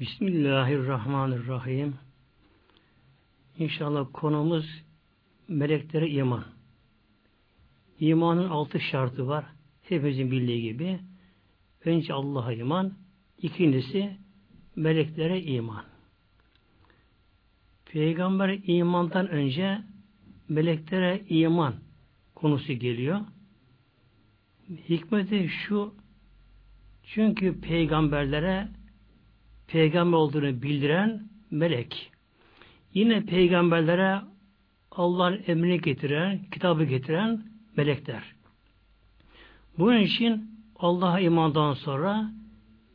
Bismillahirrahmanirrahim. İnşallah konumuz meleklere iman. İmanın altı şartı var. Hepimizin bildiği gibi. Önce Allah'a iman, ikincisi meleklere iman. Peygamber imandan önce meleklere iman konusu geliyor. Hikmeti şu, çünkü peygamberlere peygamber olduğunu bildiren melek. Yine peygamberlere Allah'ın emrini getiren, kitabı getiren melekler. Bunun için Allah'a imandan sonra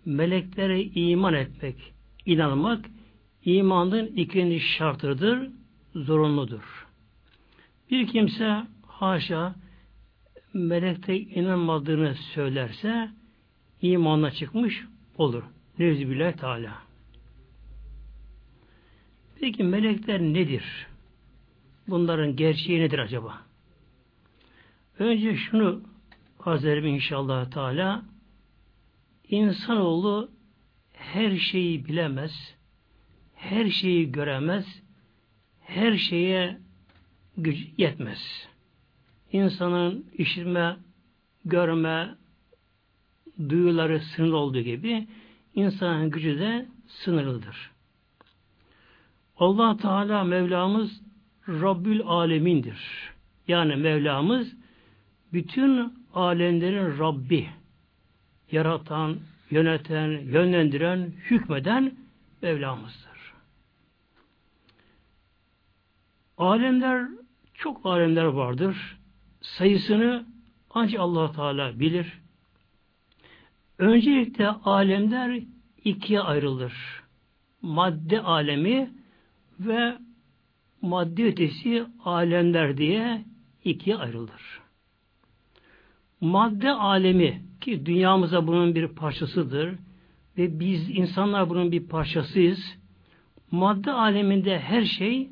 meleklere iman etmek, inanmak imanın ikinci şartıdır, zorunludur. Bir kimse haşa melekte inanmadığını söylerse imanla çıkmış olur. Nevzübillah Teala. Peki melekler nedir? Bunların gerçeği nedir acaba? Önce şunu ederim inşallah Teala. İnsanoğlu her şeyi bilemez, her şeyi göremez, her şeye güç yetmez. İnsanın işitme, görme, duyuları sınırlı olduğu gibi insanın gücü de sınırlıdır. Allah Teala Mevlamız Rabbül Alemindir. Yani Mevlamız bütün alemlerin Rabbi, yaratan, yöneten, yönlendiren, hükmeden Mevlamızdır. Alemler, çok alemler vardır. Sayısını ancak allah Teala bilir. Öncelikle alemler ikiye ayrılır. Madde alemi ve madde ötesi alemler diye ikiye ayrılır. Madde alemi ki dünyamıza bunun bir parçasıdır ve biz insanlar bunun bir parçasıyız. Madde aleminde her şey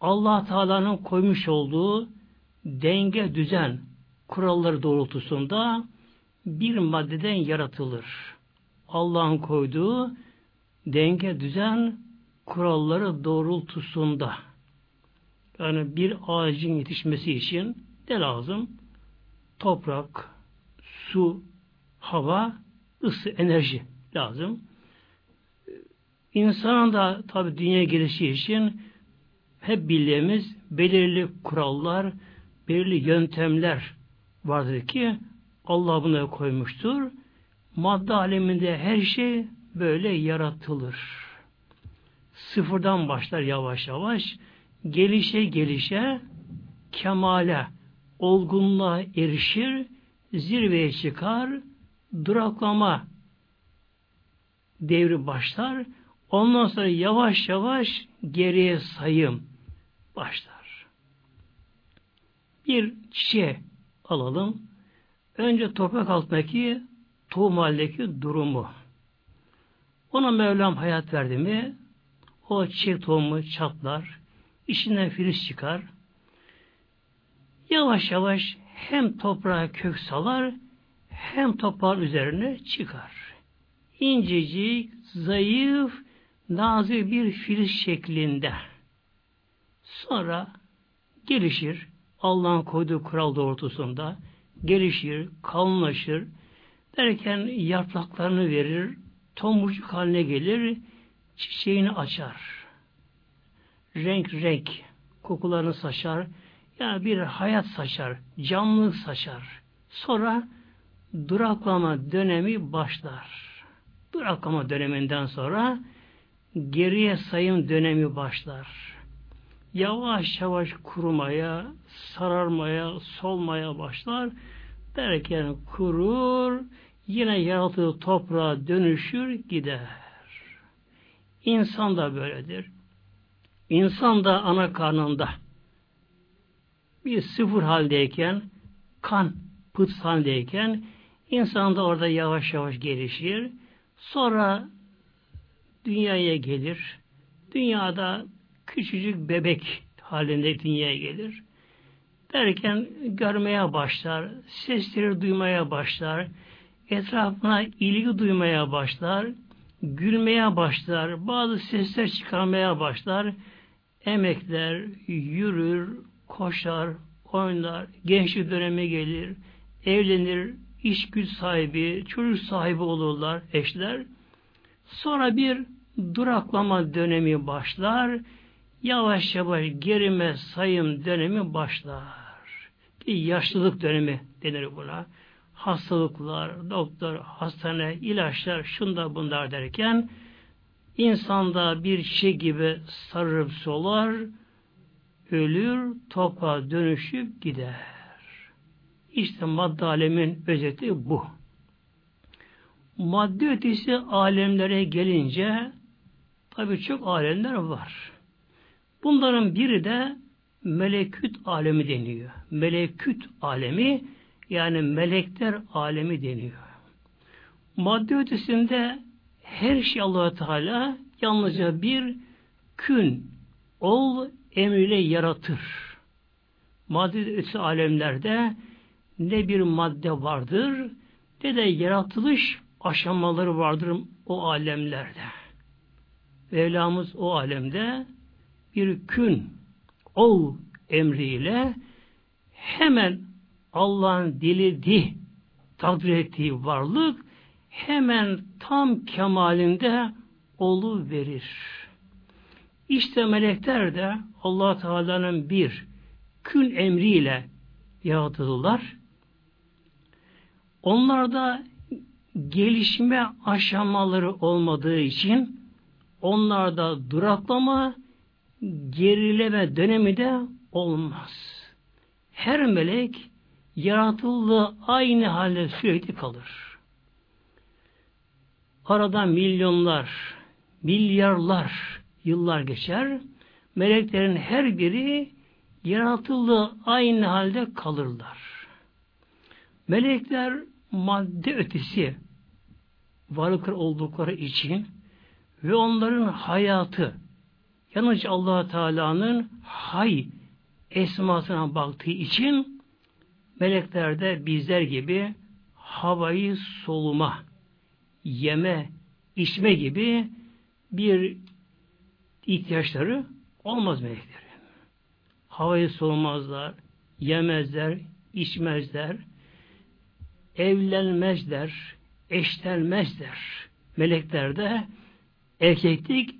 Allah Teala'nın koymuş olduğu denge, düzen, kuralları doğrultusunda bir maddeden yaratılır. Allah'ın koyduğu denge, düzen, kuralları doğrultusunda. Yani bir ağacın yetişmesi için ne lazım? Toprak, su, hava, ısı, enerji lazım. İnsanın da tabi dünya gelişi için hep bildiğimiz belirli kurallar, belirli yöntemler vardır ki Allah bunları koymuştur. Madde aleminde her şey böyle yaratılır. Sıfırdan başlar yavaş yavaş. Gelişe gelişe kemale, olgunluğa erişir, zirveye çıkar, duraklama devri başlar. Ondan sonra yavaş yavaş geriye sayım başlar. Bir çiçeği alalım. Önce toprak altındaki tohum haldeki durumu. Ona Mevlam hayat verdi mi o çiçek tohumu çatlar, içinden filiz çıkar. Yavaş yavaş hem toprağa kök salar hem toprağın üzerine çıkar. İncecik, zayıf, nazik bir filiz şeklinde. Sonra gelişir. Allah'ın koyduğu kural doğrultusunda gelişir, kalınlaşır. Derken yapraklarını verir, tomurcuk haline gelir, çiçeğini açar. Renk renk kokularını saçar. Yani bir hayat saçar, canlılık saçar. Sonra duraklama dönemi başlar. Duraklama döneminden sonra geriye sayım dönemi başlar. Yavaş yavaş kurumaya, sararmaya, solmaya başlar. Derken kurur, yine yarattığı toprağa dönüşür, gider. İnsan da böyledir. İnsan da ana karnında bir sıfır haldeyken, kan pıt haldeyken, insan da orada yavaş yavaş gelişir. Sonra dünyaya gelir. Dünyada küçücük bebek halinde dünyaya gelir. Derken görmeye başlar, sesleri duymaya başlar, etrafına ilgi duymaya başlar, gülmeye başlar, bazı sesler çıkarmaya başlar, emekler, yürür, koşar, oynar, gençlik dönemi gelir, evlenir, iş güç sahibi, çocuk sahibi olurlar eşler. Sonra bir duraklama dönemi başlar, yavaş yavaş gerime sayım dönemi başlar. Bir yaşlılık dönemi denir buna. Hastalıklar, doktor, hastane, ilaçlar, şunda bunlar derken insanda bir şey gibi sarıp solar, ölür, toprağa dönüşüp gider. İşte madde alemin özeti bu. Madde ötesi alemlere gelince tabi çok alemler var. Bunların biri de meleküt alemi deniyor. Meleküt alemi yani melekler alemi deniyor. Madde ötesinde her şey allah Teala yalnızca bir kün, ol emriyle yaratır. Madde ötesi alemlerde ne bir madde vardır ne de yaratılış aşamaları vardır o alemlerde. Mevlamız o alemde bir kün, ol emriyle hemen Allah'ın dilediği, takdir ettiği varlık hemen tam kemalinde olu verir. İşte melekler de allah Teala'nın bir kün emriyle yaratılırlar. Onlarda gelişme aşamaları olmadığı için onlarda duraklama, gerileme dönemi de olmaz. Her melek yaratıldığı aynı halde sürekli kalır. Arada milyonlar, milyarlar yıllar geçer. Meleklerin her biri yaratıldığı aynı halde kalırlar. Melekler madde ötesi varlıklar oldukları için ve onların hayatı yalnız allah Teala'nın hay esmasına baktığı için melekler de bizler gibi havayı soluma, yeme, içme gibi bir ihtiyaçları olmaz meleklerin. Havayı solumazlar, yemezler, içmezler, evlenmezler, eşlenmezler. Meleklerde erkeklik,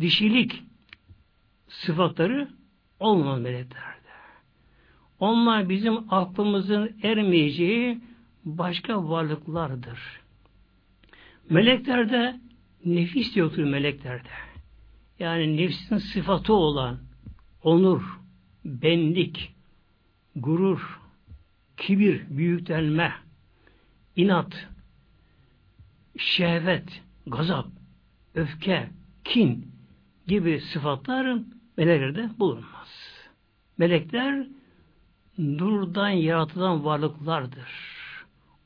dişilik sıfatları olmaz meleklerde. Onlar bizim aklımızın ermeyeceği başka varlıklardır. Meleklerde nefis yoktur meleklerde. Yani nefsin sıfatı olan onur, benlik, gurur, kibir, büyüklenme, inat, şehvet, gazap, öfke, kin gibi sıfatların meleklerde bulunmaz. Melekler nurdan yaratılan varlıklardır.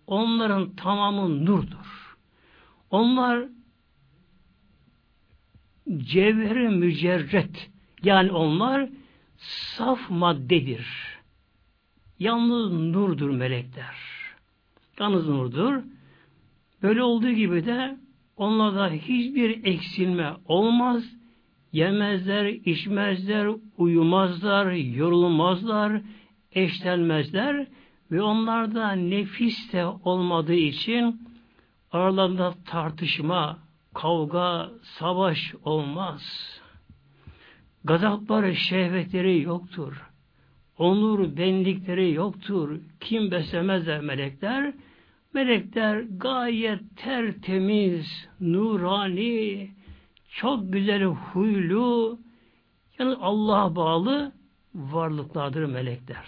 Onların tamamı nurdur. Onlar cevheri mücerret yani onlar saf maddedir. Yalnız nurdur melekler. Yalnız nurdur. Böyle olduğu gibi de onlarda hiçbir eksilme olmaz. Yemezler, içmezler, uyumazlar, yorulmazlar, eşlenmezler ve onlarda nefis de olmadığı için aralarında tartışma, kavga, savaş olmaz. Gazapları, şehvetleri yoktur. Onur, benlikleri yoktur. Kim beslemezler melekler? Melekler gayet tertemiz, nurani, çok güzel huylu, yani Allah'a bağlı varlıklardır melekler.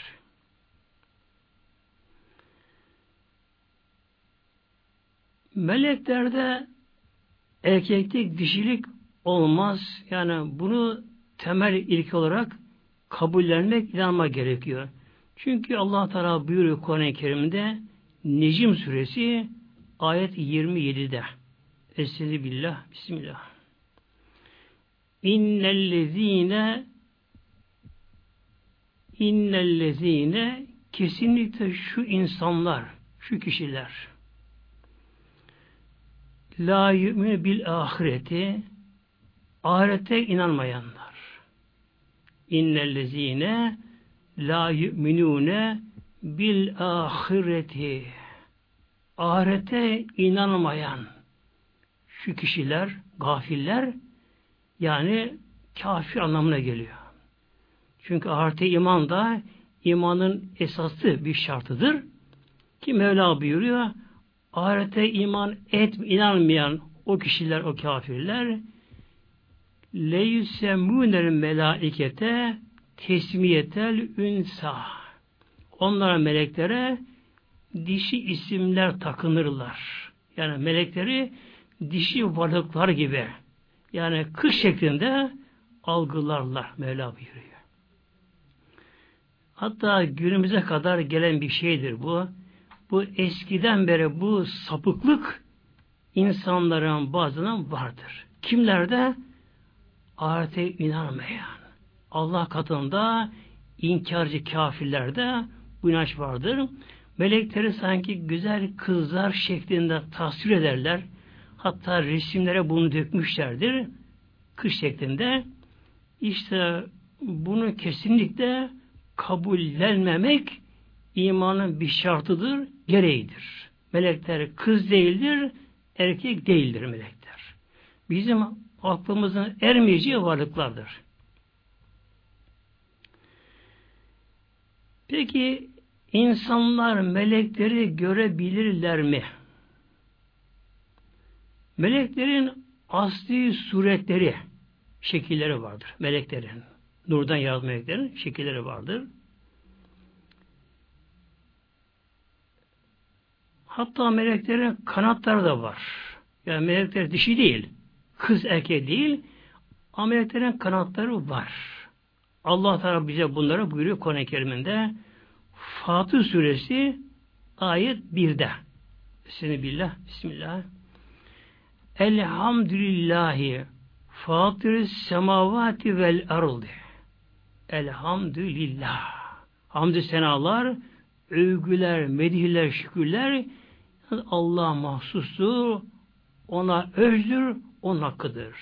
Meleklerde erkeklik, dişilik olmaz. Yani bunu temel ilk olarak kabullenmek, inanmak gerekiyor. Çünkü Allah Teala buyuruyor Kur'an-ı Kerim'de Necim suresi ayet 27'de. Estaizu billah, bismillah. İnnellezine innellezine kesinlikle şu insanlar, şu kişiler la yu'minu bil ahireti ahirete inanmayanlar. İnnellezine la yu'minune bil ahireti ahirete inanmayan şu kişiler, gafiller yani kafir anlamına geliyor. Çünkü ahirete iman da imanın esası bir şartıdır. Ki Mevla buyuruyor ahirete iman et, inanmayan o kişiler, o kafirler leysemûnel melaikete tesmiyetel ünsa. Onlara meleklere dişi isimler takınırlar. Yani melekleri dişi varlıklar gibi yani kış şeklinde algılarlar Mevla buyuruyor. Hatta günümüze kadar gelen bir şeydir bu. Bu eskiden beri bu sapıklık insanların bazının vardır. Kimlerde? Ahirete inanmayan. Allah katında inkarcı kafirlerde bu inanç vardır. Melekleri sanki güzel kızlar şeklinde tasvir ederler. Hatta resimlere bunu dökmüşlerdir. Kış şeklinde. İşte bunu kesinlikle kabullenmemek imanın bir şartıdır, gereğidir. Melekler kız değildir, erkek değildir melekler. Bizim aklımızın ermeyeceği varlıklardır. Peki insanlar melekleri görebilirler mi? Meleklerin asli suretleri, şekilleri vardır. Meleklerin, nurdan yaratma meleklerin şekilleri vardır. Hatta meleklerin kanatları da var. Yani melekler dişi değil. Kız erkek değil. Ama meleklerin kanatları var. Allah Teala bize bunları buyuruyor Kur'an-ı Kerim'inde. Fatih suresi ayet 1'de. Bismillah. Bismillah. Elhamdülillahi Fatır semavati vel ardı. Elhamdülillah. Hamdü senalar, övgüler, medihler, şükürler Allah mahsustur, ona özdür, onun hakkıdır.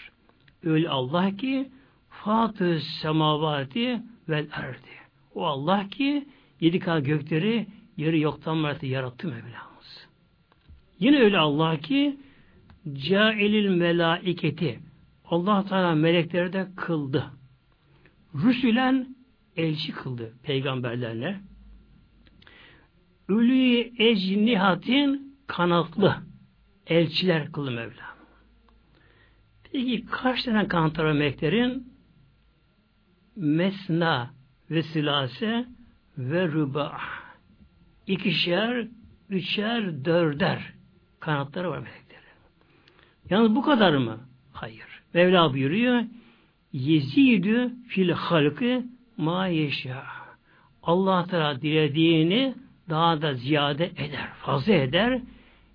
Öyle Allah ki Fatih semavati vel erdi. O Allah ki yedi kat gökleri yeri yoktan yarattı Mevlamız. Yine öyle Allah ki cailil melaiketi Allah Teala melekleri de kıldı. Rüsülen elçi kıldı peygamberlerle. Ülü ecnihatin kanatlı elçiler kıldı Mevla. Peki kaç tane kanat var meleklerin? Mesna ve silase ve rüba. İkişer, üçer, dörder kanatları var meleklerin. Yalnız bu kadar mı? Hayır. Mevla buyuruyor yezidü fil halkı ma yeşâ. Allah Teala dilediğini daha da ziyade eder, fazla eder.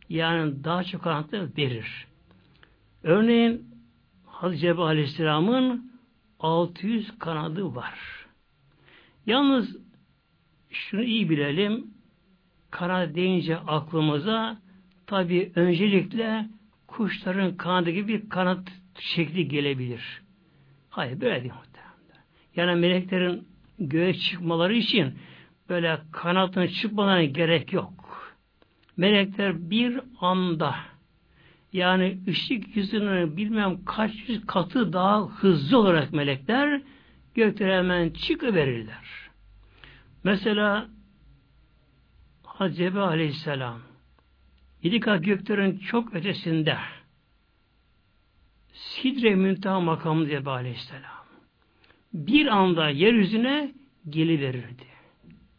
Yani daha çok kanatı verir. Örneğin Hazreti Cebrail Aleyhisselam'ın 600 kanadı var. Yalnız şunu iyi bilelim. Kanat deyince aklımıza tabi öncelikle kuşların kanadı gibi bir kanat şekli gelebilir. Hayır böyle değil muhtemelen. Yani meleklerin göğe çıkmaları için böyle kanatının çıkmalarına gerek yok. Melekler bir anda yani ışık yüzünün bilmem kaç yüz katı daha hızlı olarak melekler göklere hemen çıkıverirler. Mesela Hazreti Aleyhisselam yedi kat göklerin çok ötesinde Sidre Müntaha makamı diye Aleyhisselam. Bir anda yeryüzüne geliverirdi.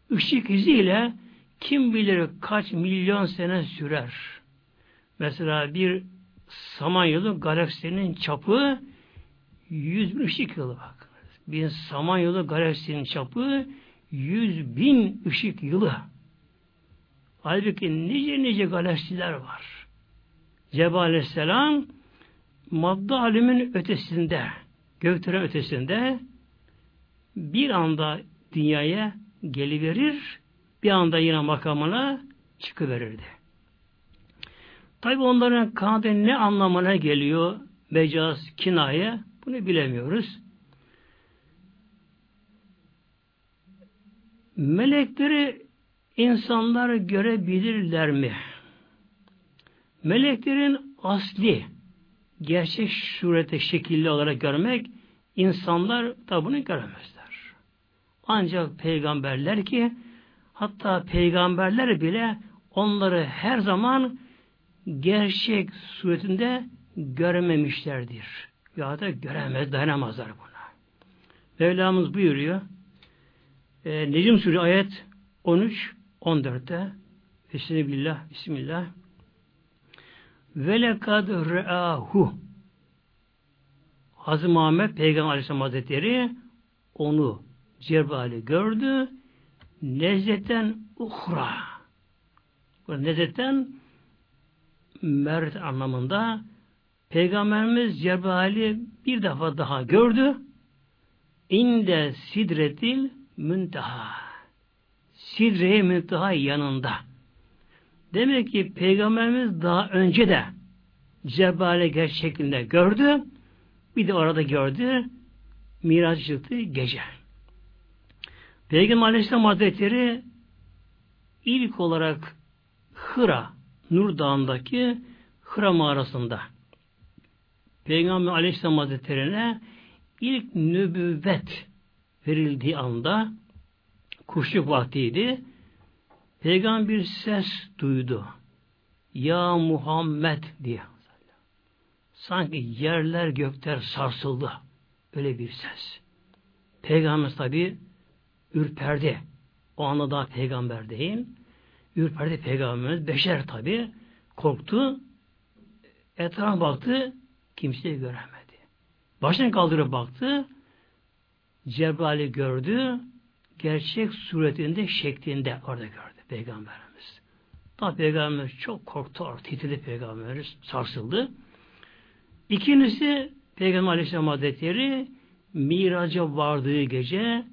Işık hızıyla kim bilir kaç milyon sene sürer. Mesela bir Samanyolu galaksinin çapı 100 bin ışık yılı bakınız. Bir Samanyolu galaksinin çapı 100 bin ışık yılı. Halbuki nice nice galaksiler var. Cebrail Aleyhisselam madde alemin ötesinde, göktüren ötesinde bir anda dünyaya geliverir, bir anda yine makamına çıkıverirdi. Tabi onların kanadı ne anlamına geliyor? Mecaz, kinaye bunu bilemiyoruz. Melekleri insanlar görebilirler mi? Meleklerin asli, gerçek surete, şekilli olarak görmek, insanlar da bunu göremezler. Ancak peygamberler ki, hatta peygamberler bile onları her zaman gerçek suretinde görememişlerdir. Ya da göremez, dayanamazlar buna. Mevlamız buyuruyor, e, Necim Suresi ayet 13 14'te Bismillah Bismillah. Ve lekad re'ahu Hazreti Muhammed Peygamber Aleyhisselam Hazretleri onu Cebrail'i gördü. Nezzetten uhra bu nezzetten mert anlamında Peygamberimiz Cebrail'i bir defa daha gördü. İnde sidretil münteha. Sidre-i münteha yanında. Demek ki Peygamberimiz daha önce de Cebrail'i gerçekliğinde gördü. Bir de orada gördü. Miraç çıktı gece. Peygamber Aleyhisselam Hazretleri ilk olarak Hıra, Nur Dağı'ndaki Hıra mağarasında Peygamber Aleyhisselam Hazretleri'ne ilk nübüvvet verildiği anda kuşluk vaktiydi. Peygamber bir ses duydu. Ya Muhammed diye. Sanki yerler gökler sarsıldı. Öyle bir ses. Peygamber tabi ürperdi. O anda daha peygamber değil. Ürperdi peygamberimiz. Beşer tabi. Korktu. Etrafa baktı. Kimseyi göremedi. Başını kaldırıp baktı. Cebrail'i gördü. Gerçek suretinde, şeklinde orada gördü Peygamberimiz. Daha Peygamberimiz çok korktu, titredi Peygamberimiz, sarsıldı. İkincisi Peygamber Aleyhisselam Hazretleri miraca vardığı gece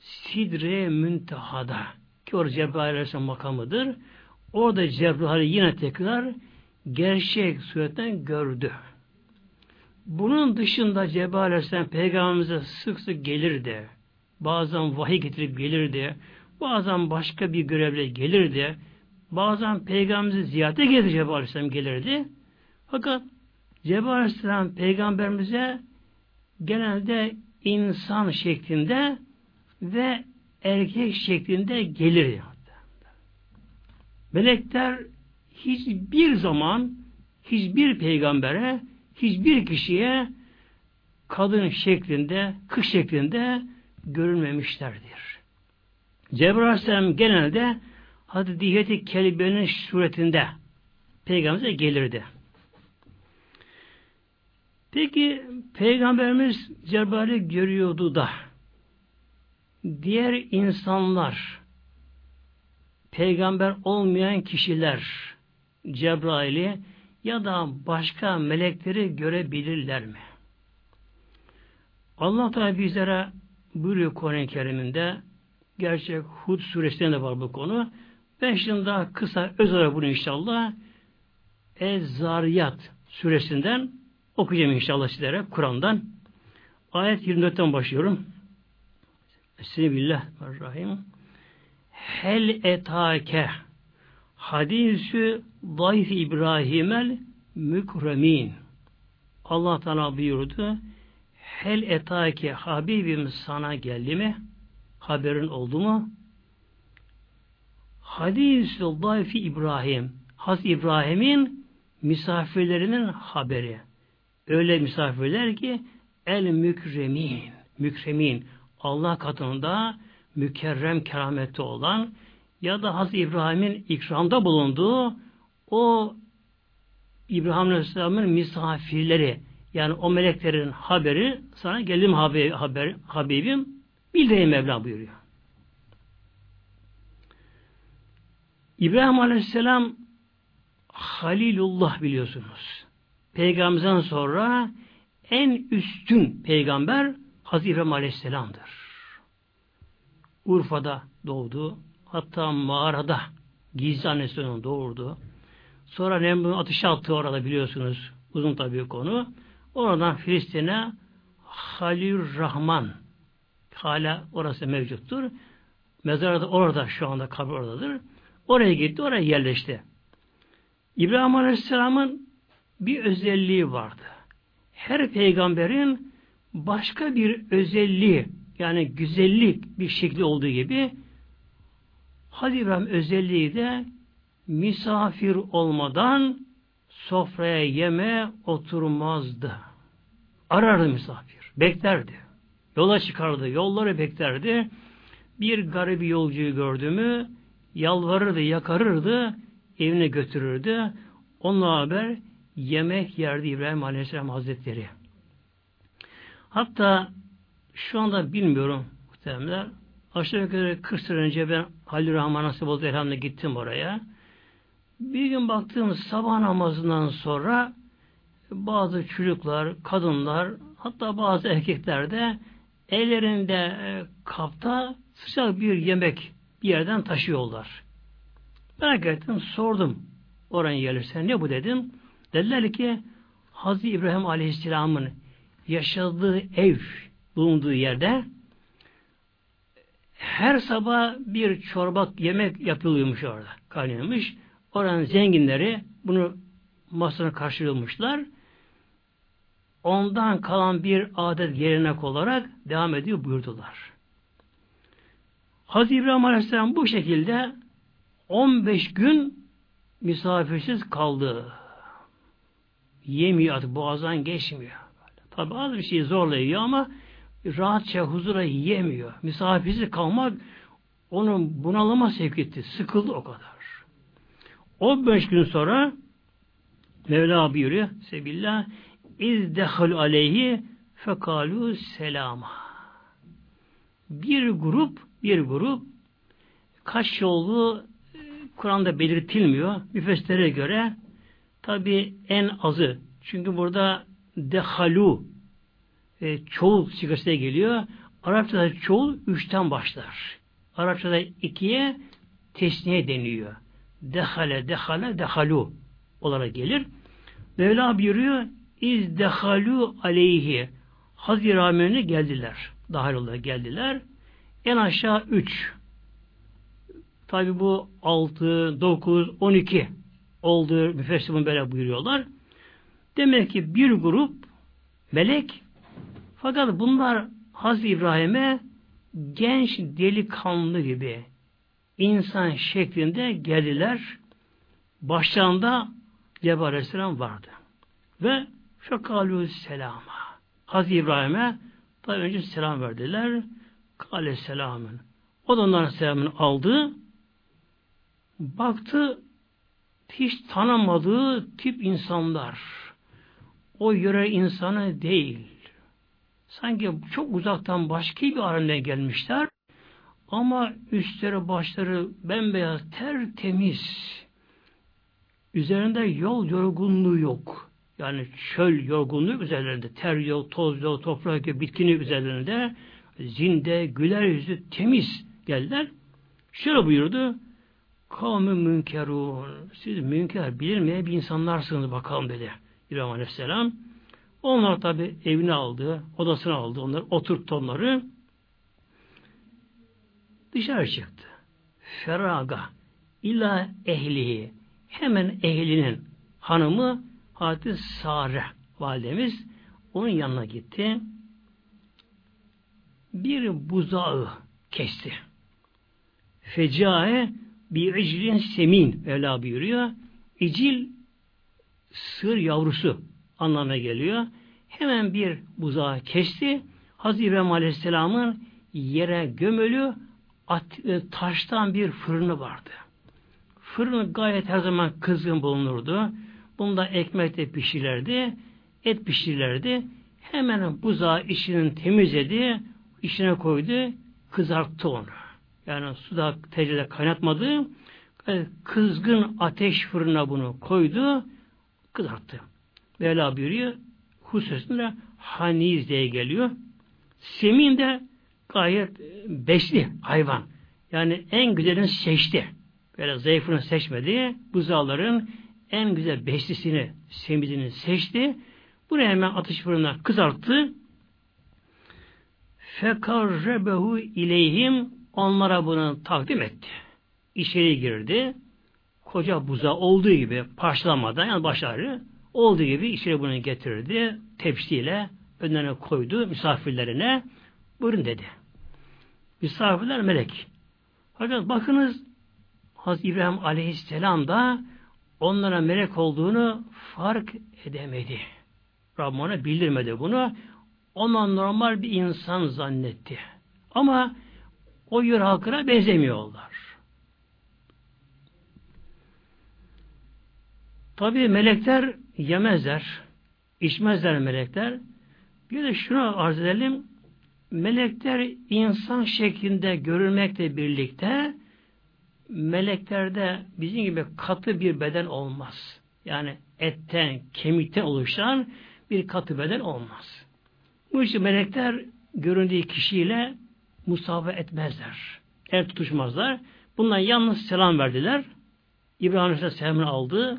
Sidre Münteha'da ki orada Cebrail Aleyhisselam makamıdır. Orada Cebrail yine tekrar gerçek suretten gördü. Bunun dışında Cebrail Aleyhisselam peygamberimize sık sık gelirdi. Bazen vahiy getirip gelirdi. Bazen başka bir görevle gelirdi. Bazen peygamberimizi ziyarete gelirdi Cebrail Aleyhisselam gelirdi. Fakat Cebrail Aleyhisselam peygamberimize genelde insan şeklinde ve erkek şeklinde gelir. Melekler hiçbir zaman hiçbir peygambere hiçbir kişiye kadın şeklinde, kız şeklinde görünmemişlerdir. Cebrail Aleyhisselam genelde hadi diyeti kelimenin suretinde peygamberimize gelirdi. Peki peygamberimiz Cebrail'i görüyordu da diğer insanlar peygamber olmayan kişiler Cebrail'i ya da başka melekleri görebilirler mi? Allah Teala bizlere buyuruyor Kur'an-ı Kerim'inde gerçek Hud suresinde de var bu konu. Ben şimdi daha kısa öz olarak bunu inşallah Ez-Zariyat suresinden okuyacağım inşallah sizlere Kur'an'dan. Ayet 24'ten başlıyorum. Bismillahirrahmanirrahim. Hel etake hadisü Zayf İbrahimel mükremin. Allah Teala buyurdu. Hel etake Habibim sana geldi mi? Haberin oldu mu? Hadis-i Zayfi İbrahim. Haz İbrahim'in misafirlerinin haberi. Öyle misafirler ki el mükremin. Mükremin. Allah katında mükerrem keramette olan ya da Hazreti İbrahim'in ikramda bulunduğu o İbrahim Aleyhisselam'ın misafirleri yani o meleklerin haberi sana geldim haber, haber, Habibim bildireyim Mevla buyuruyor. İbrahim Aleyhisselam Halilullah biliyorsunuz. Peygamberden sonra en üstün peygamber Hazreti İbrahim Aleyhisselam'dır. Urfa'da doğdu. Hatta mağarada gizli annesi doğurdu. Sonra Nemrut'un ateşe attığı orada biliyorsunuz. Uzun tabii konu. Oradan Filistin'e Halil Rahman hala orası mevcuttur. Mezarı da orada şu anda kabir oradadır. Oraya gitti, oraya yerleşti. İbrahim Aleyhisselam'ın bir özelliği vardı. Her peygamberin başka bir özelliği yani güzellik bir şekli olduğu gibi Hadi İbrahim özelliği de misafir olmadan sofraya yeme oturmazdı. Arardı misafir. Beklerdi. Yola çıkardı. Yolları beklerdi. Bir garibi yolcuyu gördü mü yalvarırdı, yakarırdı, evine götürürdü. Onunla haber yemek yerdi İbrahim Aleyhisselam Hazretleri. Hatta şu anda bilmiyorum muhtemelen aşağı yukarı 40 sene önce ben Halil Rahman nasip oldu elhamdülillah gittim oraya. Bir gün baktığım sabah namazından sonra bazı çocuklar, kadınlar, hatta bazı erkekler de ellerinde e, kapta sıcak bir yemek bir yerden taşıyorlar. Merak ettim, sordum oranın yerlisine. Ne bu dedim. Dediler ki Hazreti İbrahim Aleyhisselam'ın yaşadığı ev bulunduğu yerde her sabah bir çorba yemek yapılıyormuş orada. Kaynıyormuş. Oranın zenginleri bunu masasına karşılıyormuşlar. Ondan kalan bir adet gelenek olarak devam ediyor buyurdular. Hazreti İbrahim Aleyhisselam bu şekilde 15 gün misafirsiz kaldı. Yemiyor artık boğazdan geçmiyor. Tabi az bir şey zorla yiyor ama rahatça huzura yiyemiyor. Misafirsiz kalmak onun bunalıma sevk etti. Sıkıldı o kadar. 15 gün sonra Mevla buyuruyor Sebillah İzdehal aleyhi fekalu selama. Bir grup bir grup kaç yolu e, Kur'an'da belirtilmiyor. Müfessirlere göre tabi en azı. Çünkü burada dehalu e, çoğul sigasına geliyor. Arapçada çoğul üçten başlar. Arapçada ikiye tesniye deniyor. Dehale, dehale, dehalu olarak gelir. Mevla buyuruyor iz dehalu aleyhi Hazreti Rahmen'e geldiler. Dahil olarak geldiler. En aşağı üç. Tabi bu altı, dokuz, on iki olduğu müfessirin böyle buyuruyorlar. Demek ki bir grup melek fakat bunlar Hazreti İbrahim'e genç delikanlı gibi insan şeklinde geldiler. Başlarında Cebrail Aleyhisselam vardı. Ve şakalü selama. Hazreti İbrahim'e daha önce selam verdiler. Kale selamın. O da onların selamını aldı. Baktı hiç tanımadığı tip insanlar. O yöre insanı değil. Sanki çok uzaktan başka bir alemden gelmişler. Ama üstleri başları bembeyaz, tertemiz. Üzerinde yol yorgunluğu yok. Yani çöl yorgunluğu üzerlerinde. Ter yok, toz yok, toprak yok, bitkinin üzerlerinde zinde, güler yüzü, temiz geldiler. Şöyle buyurdu. Kavmi münkerun. Siz münker, bilinmeyen bir insanlarsınız bakalım dedi. İbrahim Aleyhisselam. Onlar tabi evini aldı, odasını aldı, onları oturttu onları. Dışarı çıktı. Feraga ila ehlihi hemen ehlinin hanımı Hazreti Sare validemiz onun yanına gitti bir buzağı kesti. Fecae bir icilin semin Mevla buyuruyor. İcil sığır yavrusu anlamına geliyor. Hemen bir buzağı kesti. Hazreti İbrahim Aleyhisselam'ın yere gömülü at, e, taştan bir fırını vardı. Fırını gayet her zaman kızgın bulunurdu. Bunda ekmek de pişirirlerdi, et pişirirlerdi. Hemen buzağı içinin temizledi, içine koydu, kızarttı onu. Yani suda tecrüde kaynatmadı. Kızgın ateş fırına bunu koydu, kızarttı. Mevla buyuruyor, hususunda haniz diye geliyor. Semin de gayet beşli hayvan. Yani en güzelini seçti. Böyle zayıfını seçmedi. Buzağların en güzel beşlisini, semizini seçti. Bunu hemen atış fırına kızarttı. Fekarrebehu ileyhim onlara bunu takdim etti. İçeri girdi. Koca buza olduğu gibi parçalamadan yani başarı olduğu gibi içeri bunu getirdi. Tepsiyle önlerine koydu misafirlerine. Buyurun dedi. Misafirler melek. Fakat bakınız Hazreti İbrahim Aleyhisselam da onlara melek olduğunu fark edemedi. Rabbim bildirmedi bunu. Ona normal bir insan zannetti. Ama o yer halkına benzemiyorlar. Tabi melekler yemezler, içmezler melekler. Bir de şunu arz edelim. Melekler insan şeklinde görülmekle birlikte meleklerde bizim gibi katı bir beden olmaz. Yani etten, kemikten oluşan bir katı beden olmaz. Bu için melekler göründüğü kişiyle musafa etmezler. El tutuşmazlar. Bunlar yalnız selam verdiler. İbrahim Aleyhisselam selamını aldı.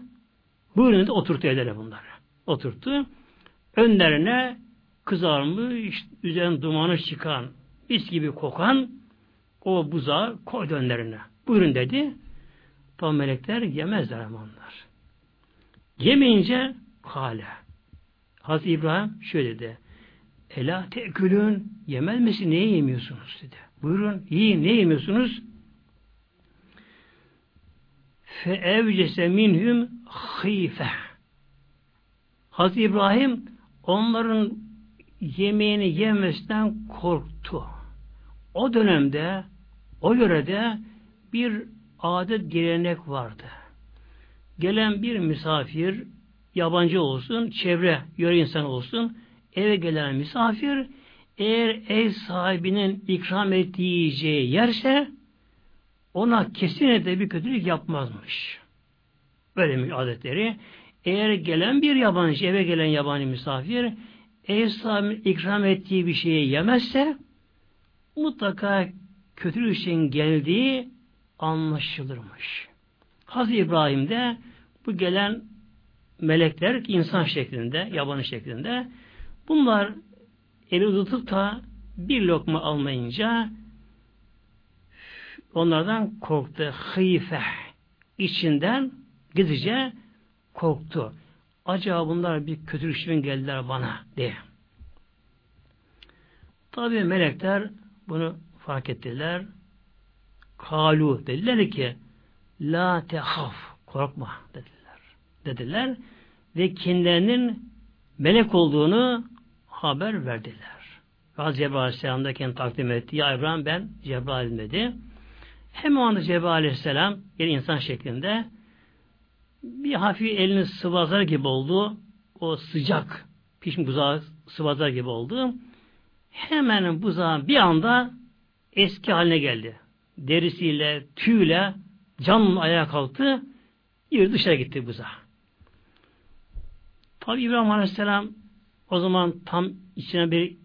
Buyurun da oturttu ellere bunları. Oturttu. Önlerine kızarmış, üzerine dumanı çıkan, mis gibi kokan o buzağı koydu önlerine. Buyurun dedi. Tam melekler yemezler ama onlar. Yemeyince kale. Hazreti İbrahim şöyle dedi. Ela tekülün yemez misin? Neye yemiyorsunuz dedi. Buyurun yiyin. Ne yemiyorsunuz? Fe evcese minhum hîfe. Hazreti İbrahim onların yemeğini yemesinden korktu. O dönemde o yörede bir adet gelenek vardı. Gelen bir misafir yabancı olsun, çevre yöre insan olsun, eve gelen misafir eğer ev sahibinin ikram ettiği yerse ona kesinlikle bir kötülük yapmazmış. Böyle mi adetleri. Eğer gelen bir yabancı, eve gelen yabancı misafir ev ikram ettiği bir şeyi yemezse mutlaka kötülük için geldiği anlaşılırmış. Hazreti İbrahim de bu gelen melekler insan şeklinde, yabancı şeklinde bunlar eli tutup da bir lokma almayınca onlardan korktu. Hıyfe içinden gizlice korktu. Acaba bunlar bir kötülük için geldiler bana diye. Tabi melekler bunu fark ettiler. Kalu dediler ki La tehaf korkma dediler. Dediler ve kendilerinin melek olduğunu haber verdiler. Gaz Cebrail Aleyhisselam da kendini takdim etti. Ya İbrahim ben Cebrail dedi. Hem o anda Cebrail Aleyhisselam bir insan şeklinde bir hafif elini sıvazlar gibi oldu. O sıcak pişmiş buzağı sıvazlar gibi oldu. Hemen buzağı bir anda eski haline geldi. Derisiyle, tüyle canlı ayağa kalktı. Yürü dışarı gitti buzağı. Tabi İbrahim Aleyhisselam o zaman tam içine bir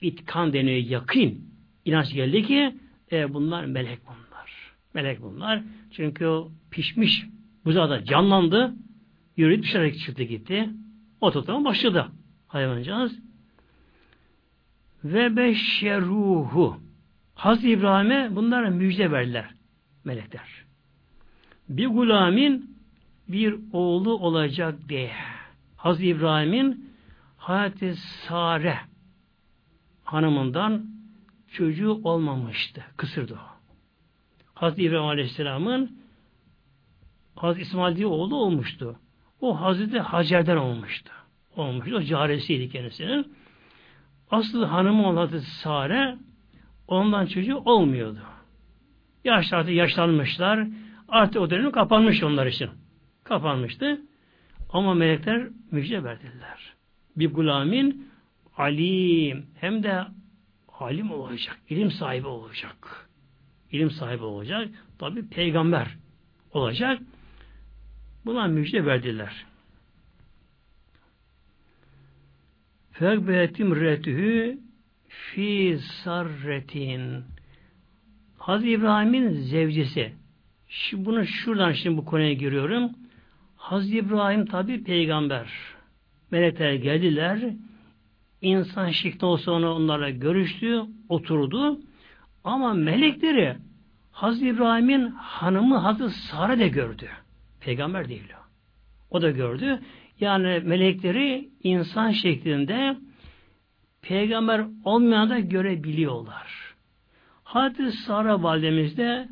itkan deniyor, yakın inanç geldi ki e, bunlar melek bunlar. Melek bunlar. Çünkü o pişmiş buzağı da canlandı. Yürüyüp dışarı çıktı gitti. O tutama başladı hayvancağız. Ve beşşeruhu Hazreti İbrahim'e bunlara müjde verdiler melekler. Bir gulamin bir oğlu olacak diye. Hazreti İbrahim'in Hazreti Sare hanımından çocuğu olmamıştı. Kısırdı o. Hazreti İbrahim Aleyhisselam'ın Hazreti İsmail diye oğlu olmuştu. O Hazreti Hacer'den olmuştu. Olmuştu. O caresiydi kendisinin. Aslı hanımı olan Sare ondan çocuğu olmuyordu. Yaşlı artık yaşlanmışlar. Artık o dönem kapanmış onlar için. Kapanmıştı. Ama melekler müjde verdiler. Bir gulamin alim hem de alim olacak. ilim sahibi olacak. İlim sahibi olacak. Tabi peygamber olacak. Buna müjde verdiler. Fekbetim retühü fi sarretin Hazreti İbrahim'in zevcesi. Şimdi bunu şuradan şimdi bu konuya giriyorum. Hazreti İbrahim tabi peygamber. Melekler geldiler. İnsan olsa onu onlarla görüştü, oturdu. Ama melekleri Hazreti İbrahim'in hanımı Hazreti Sare de gördü. Peygamber değil o. O da gördü. Yani melekleri insan şeklinde peygamber olmayan da görebiliyorlar. Hazreti Sara validemiz de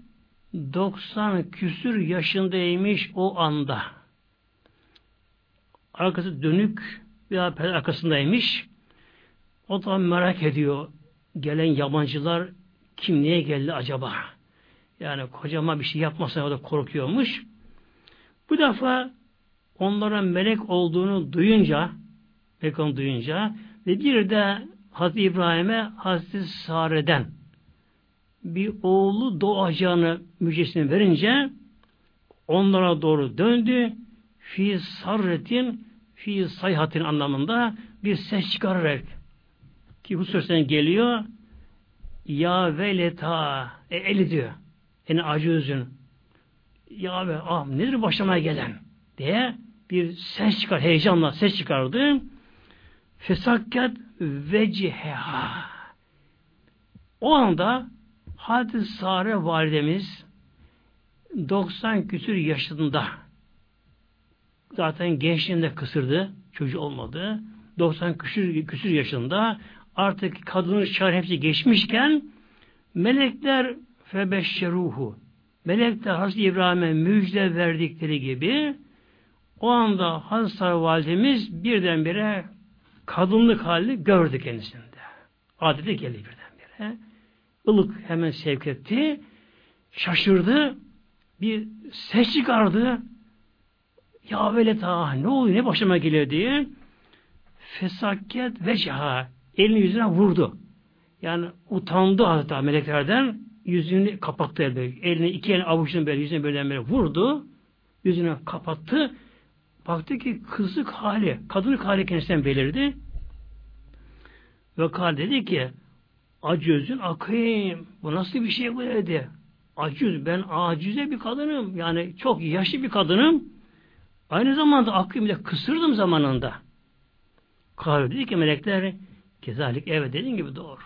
90 küsür yaşındaymış o anda. Arkası dönük veya arkasındaymış. O da merak ediyor. Gelen yabancılar kim niye geldi acaba? Yani kocama bir şey yapmasa o da korkuyormuş. Bu defa onlara melek olduğunu duyunca melek olduğunu duyunca ve bir de Hazreti İbrahim'e Hazreti Sare'den bir oğlu doğacağını müjdesini verince onlara doğru döndü. Fi sarretin fi sayhatin anlamında bir ses çıkararak ki bu sözden geliyor ya veleta e, eli diyor. Yani acı üzün. Ya be ah nedir başıma gelen diye bir ses çıkar, heyecanla ses çıkardı. Fesakkat veciheha. O anda Hadis Sare validemiz 90 küsür yaşında zaten gençliğinde kısırdı. Çocuğu olmadı. 90 küsür, küsür yaşında artık kadının çağrı hepsi geçmişken melekler febeşşeruhu melekler Hazreti İbrahim'e müjde verdikleri gibi o anda Hazreti Sare validemiz birdenbire kadınlık hali gördü kendisinde. Adeti geldi birdenbire ılık hemen sevk etti. Şaşırdı. Bir ses çıkardı. Ya veleta ne oluyor ne başıma geliyor diye fesaket ve şaha elini yüzüne vurdu. Yani utandı hatta meleklerden yüzünü kapattı elde. Elini iki elini avuçunu böyle yüzüne böyle, böyle vurdu. Yüzünü kapattı. Baktı ki kızlık hali, kadınlık hali kendisinden belirdi. Ve kal dedi ki Acüzün akayım. Bu nasıl bir şey bu dedi. Acüz. Ben acize bir kadınım. Yani çok yaşlı bir kadınım. Aynı zamanda akıyım da kısırdım zamanında. Kahve dedi ki melekler kezalik evet dediğin gibi doğru.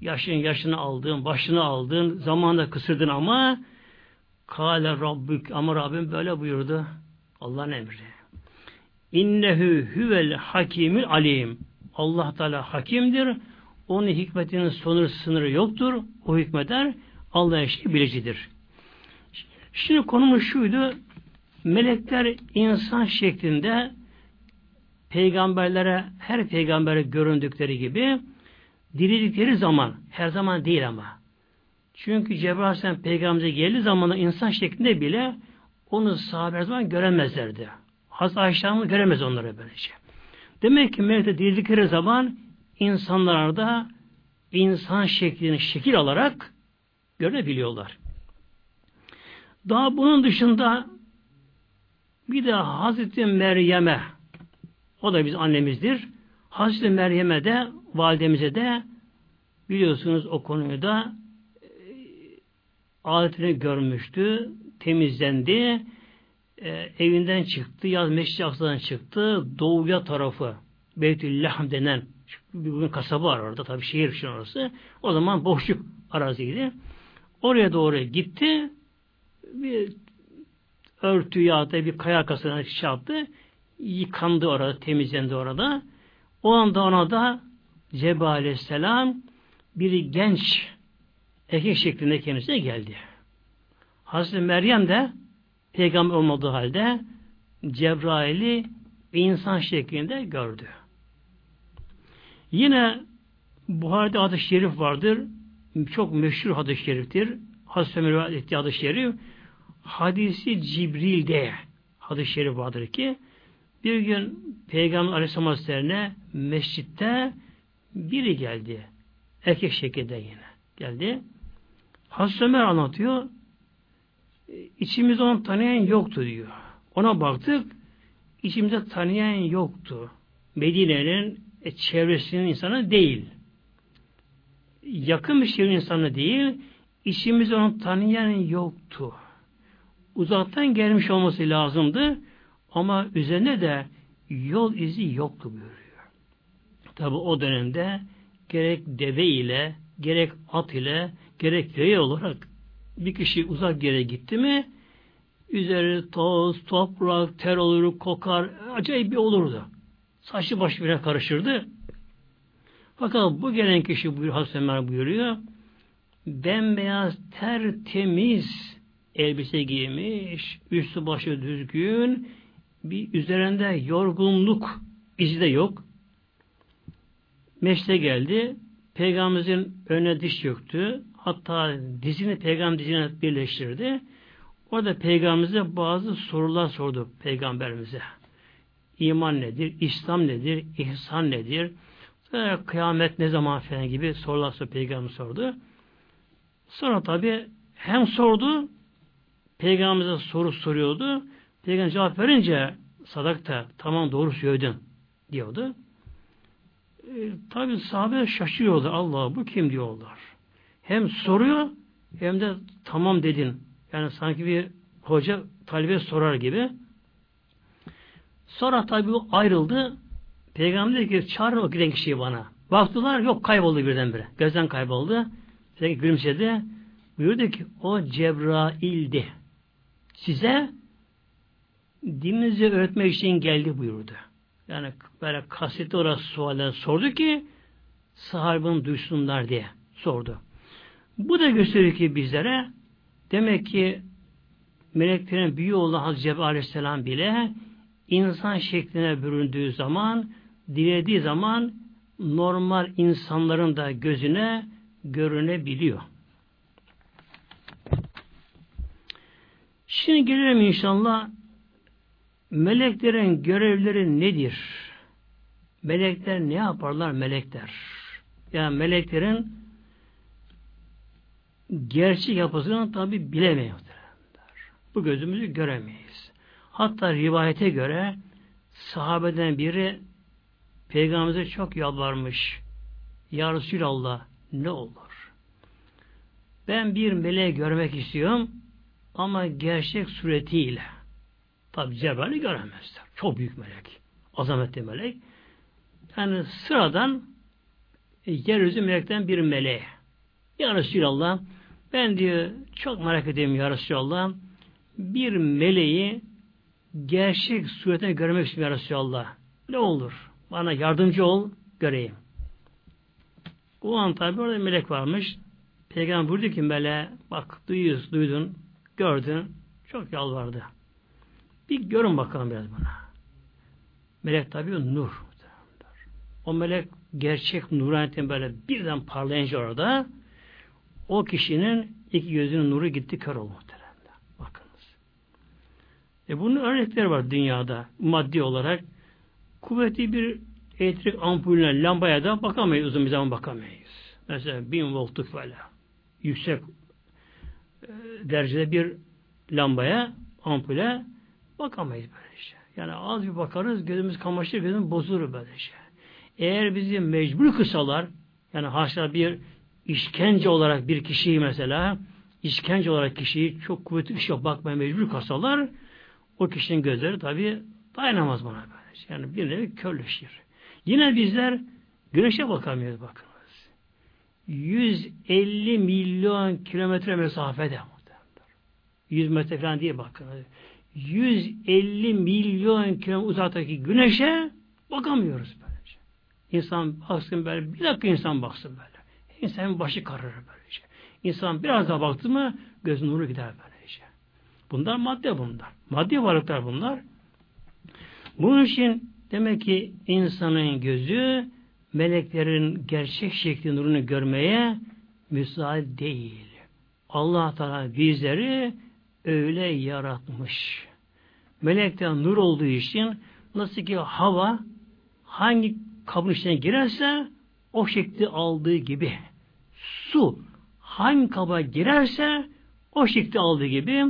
Yaşın yaşını aldın, başını aldın, zamanında kısırdın ama Kale Rabbük ama Rabbim böyle buyurdu. Allah'ın emri. İnnehu huvel hakimül alim. Allah Teala hakimdir onun hikmetinin sonu sınırı yoktur. O hükmeder. Allah her bilicidir. Şimdi konumuz şuydu. Melekler insan şeklinde peygamberlere, her peygambere göründükleri gibi dirildikleri zaman, her zaman değil ama. Çünkü Cebrail Aleyhisselam peygamberimize geldiği zamanında insan şeklinde bile onu sahabe zaman göremezlerdi. Hazreti Ayşe göremez onları böylece. Demek ki melekler dirildikleri zaman insanlarda insan şeklini şekil alarak görebiliyorlar. Daha bunun dışında bir de Hazreti Meryem'e o da biz annemizdir. Hazreti Meryem'e de validemize de biliyorsunuz o konuyu da e, adetini görmüştü, temizlendi, e, evinden çıktı, yaz Meşri çıktı, doğuya tarafı, Beytüllaham denen bugün kasaba var orada tabii şehir için orası. O zaman boşluk araziydi. Oraya doğru gitti. Bir örtü ya da bir kaya arkasına şey yaptı. Yıkandı orada, temizlendi orada. O anda ona da Cebrail Aleyhisselam bir genç erkek şeklinde kendisine geldi. Hazreti Meryem de peygamber olmadığı halde Cebrail'i insan şeklinde gördü. Yine Buhari'de adı şerif vardır. Çok meşhur hadis-i şeriftir. Hazreti Ömer ettiği hadis-i şerif. Hadisi Cibril'de hadis-i şerif vardır ki bir gün Peygamber Aleyhisselam Hazretleri'ne mescitte biri geldi. Erkek şekilde yine geldi. Hazreti Ömer anlatıyor. İçimizde onu tanıyan yoktu diyor. Ona baktık. İçimizde tanıyan yoktu. Medine'nin e, çevresinin insanı değil. Yakın bir şehrin insanı değil. İçimizde onu tanıyan yoktu. Uzaktan gelmiş olması lazımdı. Ama üzerine de yol izi yoktu buyuruyor. Tabi o dönemde gerek deve ile, gerek at ile, gerek yaya olarak bir kişi uzak yere gitti mi üzeri toz, toprak, ter olur, kokar, acayip bir olurdu. Saçlı başı bile karışırdı. Fakat bu gelen kişi buyuruyor, Hazreti buyuruyor, bembeyaz, tertemiz elbise giymiş, üstü başı düzgün, bir üzerinde yorgunluk izi de yok. Meşte geldi, Peygamberimizin önüne diş yoktu. Hatta dizini peygamber dizine birleştirdi. Orada peygamberimize bazı sorular sordu peygamberimize. İman nedir? İslam nedir? İhsan nedir? Kıyamet ne zaman falan gibi sorular sordu peygamber sordu. Sonra tabi hem sordu peygamberimize soru soruyordu. Peygamber cevap verince sadakta tamam doğru söyledin diyordu. E, tabi sahabe şaşırıyordu. Allah bu kim diyorlar. Hem soruyor hem de tamam dedin. Yani sanki bir hoca talebe sorar gibi. Sonra tabi ayrıldı. Peygamber dedi ki çağırın o giden kişiyi bana. Baktılar yok kayboldu birdenbire. Gözden kayboldu. Peki gülümsedi. Buyurdu ki o Cebrail'di. Size dininizi öğretmek için geldi buyurdu. Yani böyle kasıtlı olarak sualler sordu ki sahabenin duysunlar diye sordu. Bu da gösteriyor ki bizlere demek ki meleklerin büyüğü olan Hazreti Cebrail Aleyhisselam bile insan şekline büründüğü zaman dilediği zaman normal insanların da gözüne görünebiliyor. Şimdi gelelim inşallah meleklerin görevleri nedir? Melekler ne yaparlar melekler? Yani meleklerin gerçek yapısını tabi bilemeyiz. Bu gözümüzü göremeyiz. Hatta rivayete göre sahabeden biri Peygamberimize çok yalvarmış. Ya Resulallah ne olur? Ben bir meleği görmek istiyorum ama gerçek suretiyle. Tabi Cebrail'i göremezler. Çok büyük melek. Azametli melek. Yani sıradan e, yeryüzü melekten bir meleğe. Ya Resulallah ben diyor çok merak ediyorum ya Resulallah bir meleği gerçek suretine görmek istiyorum ya Resulallah. Ne olur? Bana yardımcı ol, göreyim. O an tabi orada melek varmış. Peygamber buyurdu ki meleğe bak duyuyorsun, duydun, gördün. Çok yalvardı. Bir görün bakalım biraz buna. Melek tabi nur. O melek gerçek nuraniyetin böyle birden parlayınca orada o kişinin iki gözünün nuru gitti kör oldu muhteremde. Bakınız. E bunun örnekleri var dünyada maddi olarak. Kuvvetli bir elektrik ampulüne, lambaya da bakamayız. Uzun bir zaman bakamayız. Mesela bin voltluk böyle yüksek e, derecede bir lambaya, ampule bakamayız böyle şey. Yani az bir bakarız, gözümüz kamaşır, gözümüz bozulur böyle şey. Eğer bizi mecbur kısalar, yani haşa bir işkence olarak bir kişiyi mesela, işkence olarak kişiyi çok kuvvetli ışığa bakmaya mecbur kısalar, o kişinin gözleri tabi dayanamaz buna böyle. Yani bir nevi körleşir. Yine bizler güneşe bakamıyoruz bakınız. 150 milyon kilometre mesafede 100 metre falan diye bakınız. 150 milyon kilometre uzaktaki güneşe bakamıyoruz böylece. İnsan baksın böyle, bir dakika insan baksın böyle. İnsanın başı kararır böylece. İnsan biraz daha baktı mı göz nuru gider böylece. Bunlar madde bunlar. Maddi varlıklar bunlar. Bunun için demek ki insanın gözü meleklerin gerçek şekli nurunu görmeye müsait değil. Allah Teala bizleri öyle yaratmış. Melekten nur olduğu için nasıl ki hava hangi kabın içine girerse o şekli aldığı gibi su hangi kaba girerse o şekli aldığı gibi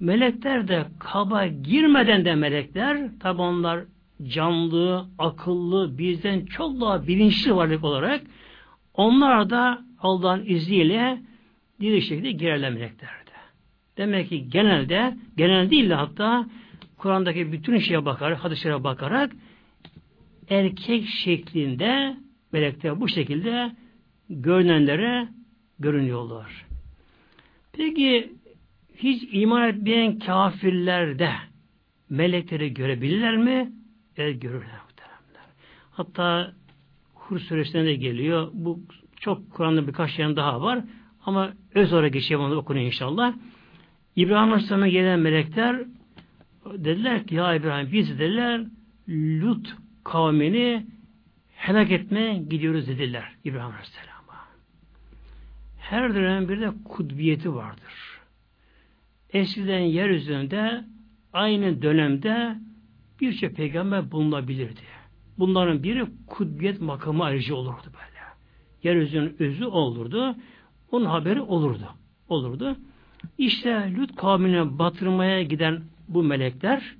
melekler de kaba girmeden de melekler tabi onlar canlı, akıllı, bizden çok daha bilinçli varlık olarak onlar da Allah'ın izniyle diri şekilde girerler meleklerde. Demek ki genelde, genel değil de hatta Kur'an'daki bütün şeye bakarak, hadislere bakarak erkek şeklinde melekler bu şekilde görünenlere görünüyorlar. Peki hiç iman etmeyen kafirlerde melekleri görebilirler mi? Evet görürler. Hatta Hur suresinde de geliyor. Bu çok Kur'an'da birkaç yer daha var. Ama öz olarak geçeyim onu okuyun inşallah. İbrahim Aleyhisselam'a gelen melekler dediler ki ya İbrahim biz dediler Lut kavmini helak etmeye gidiyoruz dediler İbrahim Aleyhisselam'a. Her dönem bir de kudbiyeti vardır. Eskiden yeryüzünde aynı dönemde birçok peygamber bulunabilirdi. Bunların biri kudbiyet makamı ayrıca olurdu böyle. Yeryüzünün özü olurdu. Onun haberi olurdu. Olurdu. İşte Lut kavmine batırmaya giden bu melekler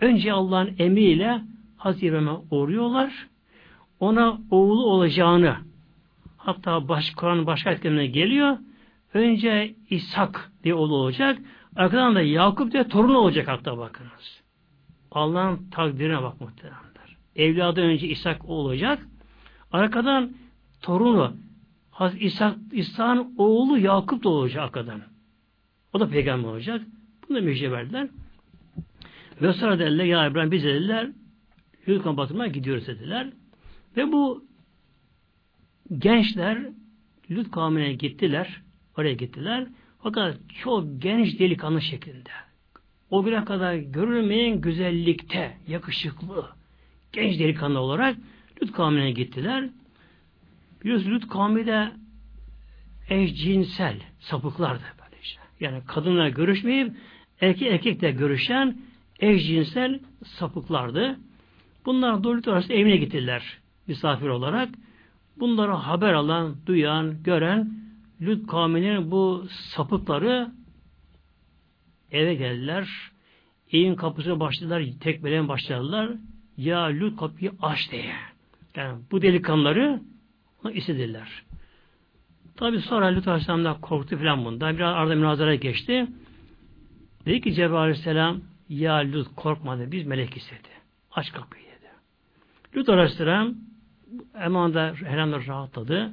önce Allah'ın emriyle Hazreti İbrahim'e uğruyorlar. Ona oğlu olacağını hatta baş, Kur'an başka etkilerine geliyor. Önce İshak diye oğlu olacak. Arkadan da Yakup diye torunu olacak hatta bakınız. Allah'ın takdirine bak muhteremler. Evladı önce İshak olacak. Arkadan torunu İshak, oğlu Yakup da olacak arkadan. O da peygamber olacak. Bunu da müjde verdiler. Ve sonra dediler ya İbrahim biz dediler Yürükan batırmaya gidiyoruz dediler. Ve bu gençler Lut kavmine gittiler. Oraya gittiler. Fakat çok genç delikanlı şeklinde. O güne kadar görülmeyen güzellikte, yakışıklı, genç delikanlı olarak Lut kavmine gittiler. Biliyorsunuz Lut kavmi de eşcinsel sapıklardı. Yani kadınla görüşmeyip erkek erkekle görüşen eşcinsel sapıklardı. Bunlar Lut arası evine gittiler misafir olarak. Bunları haber alan, duyan, gören Lut kavminin bu sapıkları eve geldiler. Evin kapısına başladılar, tekmeleyen başladılar. Ya Lut kapıyı aç diye. Yani bu delikanlıları istediler. Tabi sonra Lut Aleyhisselam'dan korktu filan bundan. Biraz arada münazara geçti. Dedi ki Cebrail Aleyhisselam ya Lut korkmadı biz melek istedi. Aç kapıyı dedi. Lut Aleyhisselam emanda herhalde rahatladı.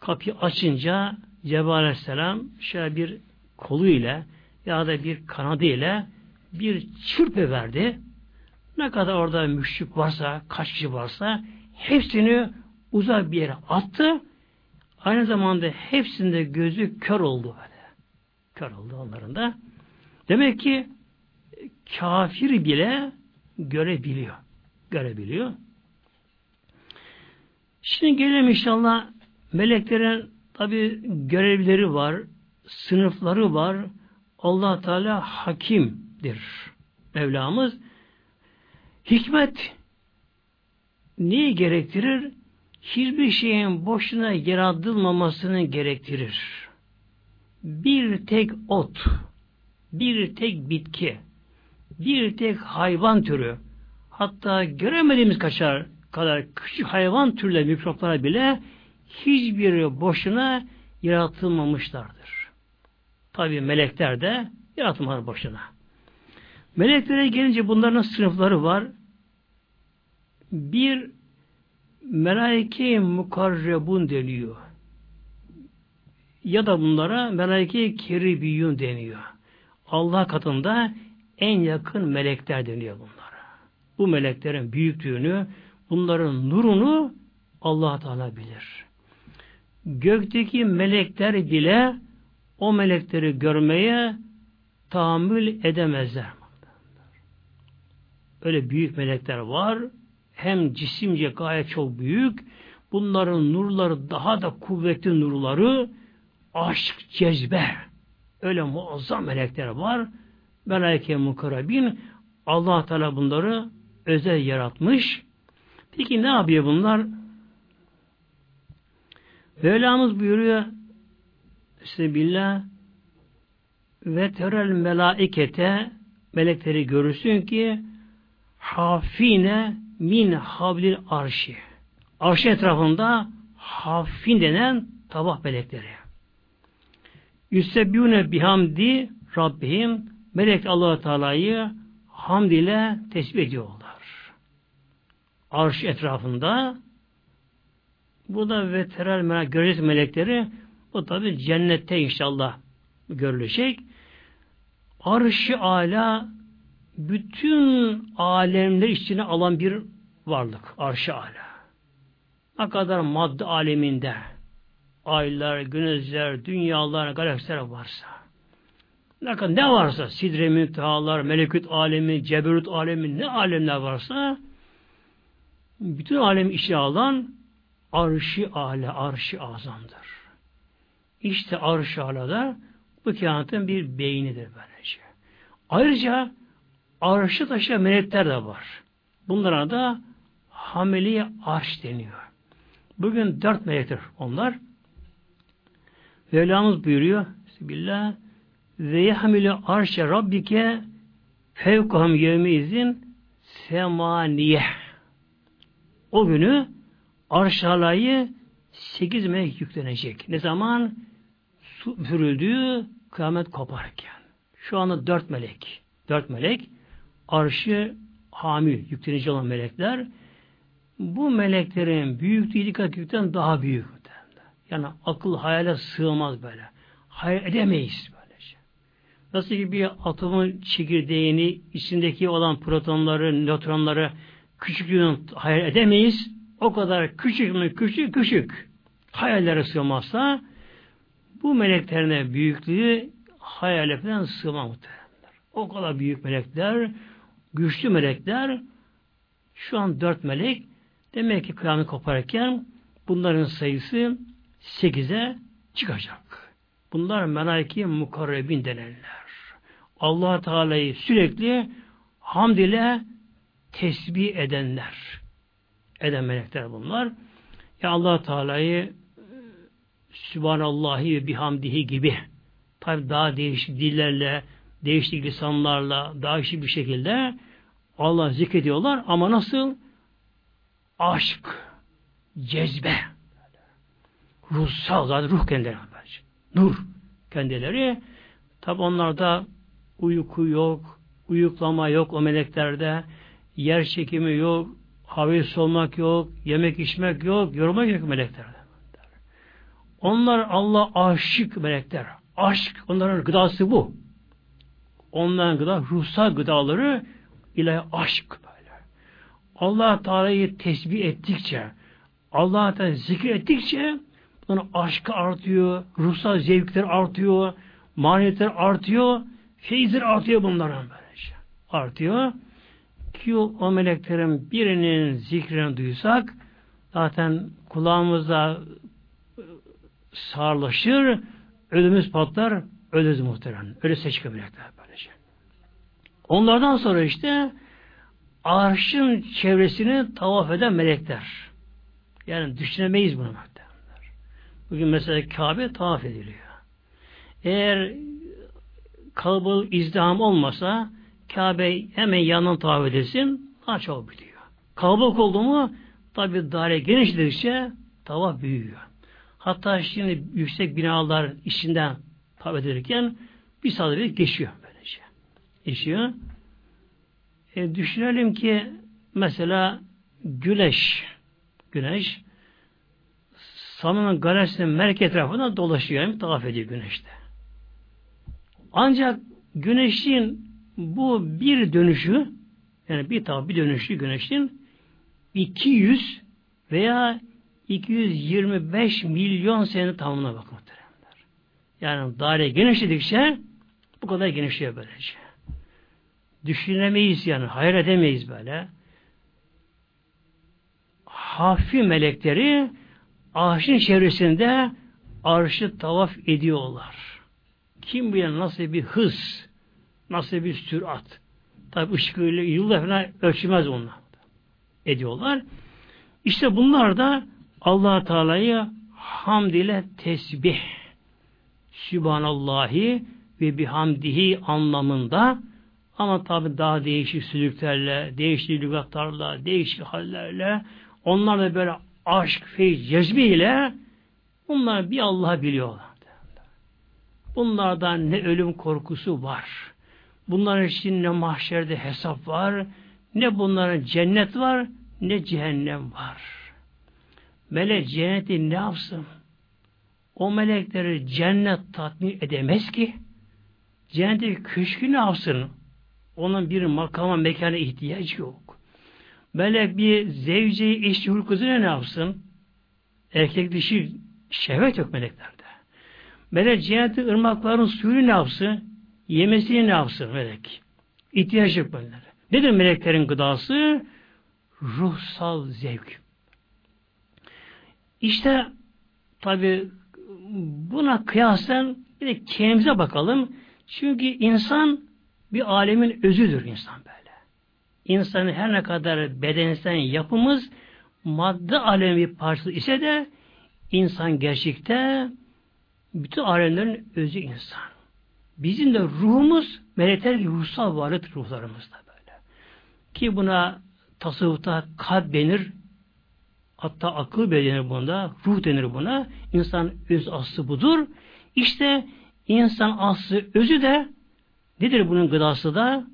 Kapıyı açınca Cebrail Aleyhisselam şöyle bir kolu ile ya da bir kanadı ile bir çırpı verdi. Ne kadar orada müşrik varsa, kaç kişi varsa hepsini uzak bir yere attı. Aynı zamanda hepsinde gözü kör oldu böyle. Kör oldu onların da. Demek ki kafir bile görebiliyor. Görebiliyor. Şimdi gelelim inşallah meleklerin tabi görevleri var, sınıfları var. allah Teala hakimdir. Mevlamız. Hikmet neyi gerektirir? Hiçbir şeyin boşuna yaratılmamasını gerektirir. Bir tek ot, bir tek bitki, bir tek hayvan türü, hatta göremediğimiz kaçar kadar küçük hayvan türleri, mikroplara bile hiçbiri boşuna yaratılmamışlardır. Tabi melekler de yaratılmalar boşuna. Meleklere gelince bunların sınıfları var. Bir melaike mukarrebun deniyor. Ya da bunlara melaike keribiyun deniyor. Allah katında en yakın melekler deniyor bunlara. Bu meleklerin büyüklüğünü, bunların nurunu Allah Teala bilir. Gökteki melekler bile o melekleri görmeye tahammül edemezler. Öyle büyük melekler var hem cisimce gayet çok büyük, bunların nurları daha da kuvvetli nurları, aşk, cezbe, öyle muazzam melekler var. Melaike mukarrabin, allah Teala bunları özel yaratmış. Peki ne yapıyor bunlar? Mevlamız buyuruyor Sebillah ve terel melaikete melekleri görürsün ki hafine min hablil arşi. Arşın etrafında hafin denen tabak melekleri. Yüsebbüne bihamdi Rabbihim melek allah Teala'yı hamd ile tesbih ediyorlar. Arş etrafında bu da veteral melek, göreceğiz melekleri bu tabi cennette inşallah görülecek. Arş-ı ala bütün alemler içine alan bir varlık. Arş-ı ala. Ne kadar madde aleminde aylar, güneşler, dünyalar, galaksiler varsa ne kadar ne varsa sidre müntehalar, melekut alemi, ceberut alemi ne alemler varsa bütün alem işe alan arşı ale, arşı azamdır. İşte arşı alada bu kainatın bir beynidir böylece. Ayrıca arşı taşıyan melekler de var. Bunlara da hamili arş deniyor. Bugün dört melektir onlar. Mevlamız buyuruyor Bismillah ve yahmilu arşe rabbike fevkahum yevmi izin semaniye o günü arş alayı sekiz melek yüklenecek. Ne zaman? Su üfürüldüğü kıyamet koparken. Şu anda dört melek. Dört melek arşı hamil yüklenici olan melekler bu meleklerin büyüklüğü dikkat daha büyük. Yani akıl hayale sığmaz böyle. Hayal edemeyiz böylece. Nasıl ki bir atomun çekirdeğini içindeki olan protonları, nötronları küçüklüğünü hayal edemeyiz. O kadar küçük mü küçük küçük hayallere sığmazsa bu meleklerine büyüklüğü hayale falan muhtemelenler. O kadar büyük melekler, güçlü melekler şu an dört melek demek ki kıyamet koparken bunların sayısı sekize çıkacak. Bunlar melaike mukarrebin denenler. allah Teala'yı sürekli hamd ile tesbih edenler. Eden melekler bunlar. Ya allah Teala'yı Sübhanallahi ve bihamdihi gibi tabi daha değişik dillerle, değişik lisanlarla, daha değişik bir şekilde Allah zikrediyorlar ama nasıl? Aşk, cezbe, ruhsal zaten ruh kendileri. Nur kendileri. Tabi onlarda uyku yok, uyuklama yok o meleklerde, yer çekimi yok, havayı solmak yok, yemek içmek yok, yorulmak yok meleklerde. Onlar Allah aşık melekler. Aşk onların gıdası bu. Onların gıda ruhsal gıdaları ilahi aşk. Allah Teala'yı tesbih ettikçe, Allah Teala zikir ettikçe onun aşkı artıyor, ruhsal zevkler artıyor, maniyetler artıyor, feyizler artıyor bunların böylece. Artıyor. Ki o meleklerin birinin zikrini duysak zaten kulağımızda sağırlaşır, ölümüz patlar, ölürüz muhtemelen. Öyle seçki melekler böylece. Onlardan sonra işte arşın çevresini tavaf eden melekler. Yani düşünemeyiz bunu. Bugün mesela Kabe tavaf ediliyor. Eğer kalabalık izdiham olmasa Kabe hemen yanından tavaf edilsin daha çok biliyor. Kalabalık oldu mu tabi daire genişledikçe tavaf büyüyor. Hatta şimdi yüksek binalar içinden tavaf edilirken bir saat geçiyor böylece. Geçiyor. E, düşünelim ki mesela güneş güneş Sam'ın galaksinin merkez etrafında dolaşıyor. Yani tavaf ediyor güneşte. Ancak güneşin bu bir dönüşü yani bir tavaf bir dönüşü güneşin 200 veya 225 milyon sene tamamına muhteremler. Yani daire genişledikçe bu kadar genişliyor böylece. Düşünemeyiz yani, hayal edemeyiz böyle. Hafif melekleri Arşın çevresinde arşı tavaf ediyorlar. Kim bilir nasıl bir hız, nasıl bir sürat. Tabi ışıkıyla yılda falan ölçülmez onlar. Ediyorlar. İşte bunlar da allah Teala'yı hamd ile tesbih Sübhanallahi ve bihamdihi anlamında ama tabi daha değişik sülüklerle, değişik lügatlarla, değişik hallerle onlar da böyle aşk, feyiz, cezbiyle bunlar bir Allah'ı biliyorlar. Bunlardan ne ölüm korkusu var. Bunların için ne mahşerde hesap var, ne bunların cennet var, ne cehennem var. Melek cenneti ne yapsın? O melekleri cennet tatmin edemez ki. Cennetteki köşkü ne yapsın? Onun bir makama, mekana ihtiyacı yok. Melek bir zevceyi, eşli hulkuzuna ne yapsın? Erkek dişi şehvet yok meleklerde. Melek cenneti ırmakların suyunu ne yapsın? Yemesini ne yapsın melek? İhtiyaç yok böyle. Nedir meleklerin gıdası? Ruhsal zevk. İşte tabi buna kıyasen bir de kendimize bakalım. Çünkü insan bir alemin özüdür insan böyle. İnsanın her ne kadar bedensel yapımız madde alemi bir parçası ise de insan gerçekte bütün alemlerin özü insan. Bizim de ruhumuz melekler gibi ruhsal varlık ruhlarımızda böyle. Ki buna tasavvufta kalp denir, hatta akıl denir bunda, ruh denir buna. İnsan öz aslı budur. İşte insan aslı özü de nedir bunun gıdası da?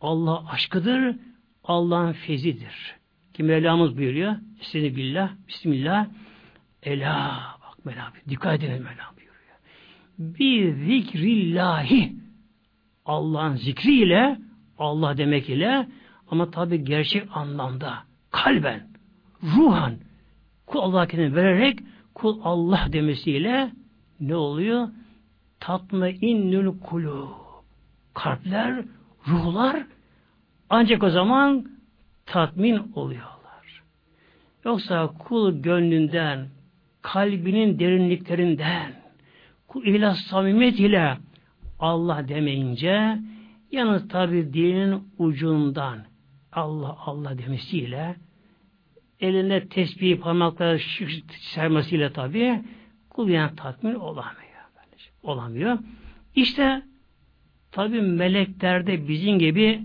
Allah aşkıdır, Allah'ın fezidir. Ki Mevlamız buyuruyor, Estaizu billah, Bismillah, Ela, bak Mevlam, dikkat edin Mevlam bir zikrillahi Allah'ın zikriyle Allah demek ile ama tabi gerçek anlamda kalben, ruhan kul Allah kendini vererek kul Allah demesiyle ne oluyor? Tatma innül kulu. Kalpler, ruhlar ancak o zaman tatmin oluyorlar. Yoksa kul gönlünden, kalbinin derinliklerinden, ihlas samimiyet ile Allah demeyince yalnız tabi dilinin ucundan Allah Allah demesiyle elinde tesbih parmakları sermesiyle tabi kul yani tatmin olamıyor. Olamıyor. İşte tabi meleklerde bizim gibi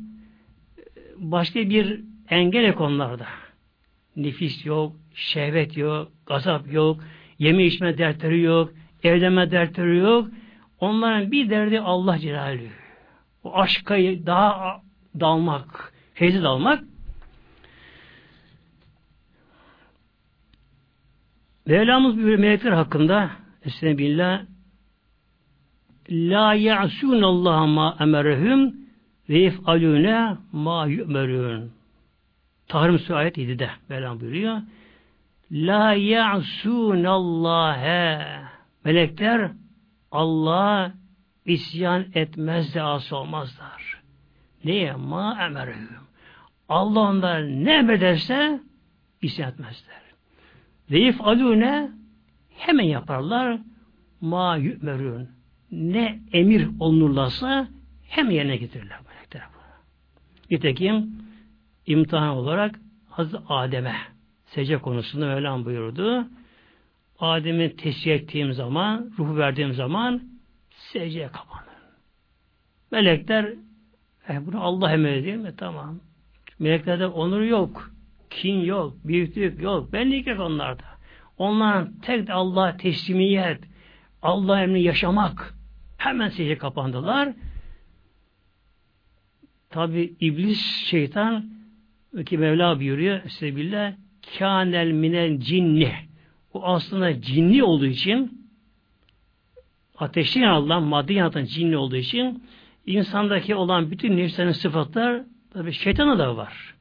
başka bir engel yok onlarda. Nefis yok, şehvet yok, gazap yok, yeme içme dertleri yok, evlenme dertleri yok. Onların bir derdi Allah Celaluhu. O aşka daha dalmak, feyzi dalmak. Mevlamız bir melekler hakkında Estağfirullah La ya'sun Allah ma emerhum ve yef'alune ma yu'merun. Tahrim Suresi ayet 7'de Mevlam buyuruyor. La ya'sun Allah'a Melekler Allah'a isyan etmez de asıl olmazlar. Niye? Ma emerhum. Allah onlar ne emrederse isyan etmezler. Ve ifalune hemen yaparlar ma yümerün. Ne emir olunurlarsa hem yerine getirirler melekler. Nitekim imtihan olarak Hazreti Adem'e secde konusunda Mevlam buyurdu. Adem'i tescil ettiğim zaman, ruhu verdiğim zaman secdeye kapanır. Melekler e, bunu Allah emrediyor değil mi? Tamam. Meleklerde onur yok. Kin yok. Büyüklük yok. Benlik yok onlarda. Onların tek Allah teslimiyet, Allah emri yaşamak. Hemen secdeye kapandılar. Tabi iblis şeytan ki Mevla buyuruyor Sebillah kânel minel cinni bu aslında cinli olduğu için ateşli yanılan, maddi yanıtan cinli olduğu için insandaki olan bütün nefslerin sıfatlar tabi şeytana da var.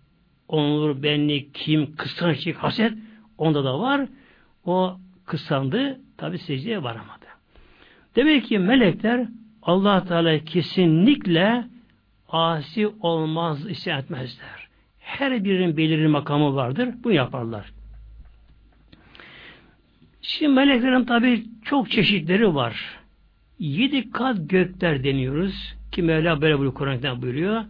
Onur, benlik, kim, kıskançlık, haset onda da var. O kıskandı, tabi secdeye varamadı. Demek ki melekler allah Teala kesinlikle asi olmaz, isyan etmezler. Her birinin belirli makamı vardır. Bunu yaparlar. Şimdi meleklerin tabi çok çeşitleri var. Yedi kat gökler deniyoruz. Ki Mevla böyle buyuruyor Kur'an'dan buyuruyor.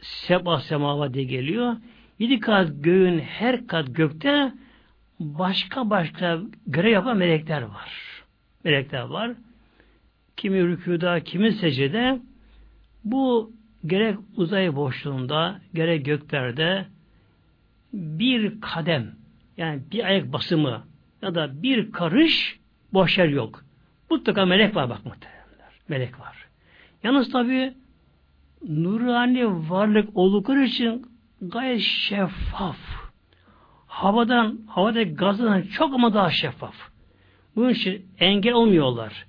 Seba semava diye geliyor. Yedi kat göğün her kat gökte başka başka görev yapan melekler var. Melekler var. Kimi rükuda, kimi secde. Bu gerek uzay boşluğunda, gerek göklerde bir kadem yani bir ayak basımı ya da bir karış boş yer yok. Mutlaka melek var bak muhtemelenler. Melek var. Yalnız tabi nurani varlık oldukları için gayet şeffaf. Havadan, havadaki gazdan çok ama daha şeffaf. Bunun için engel olmuyorlar.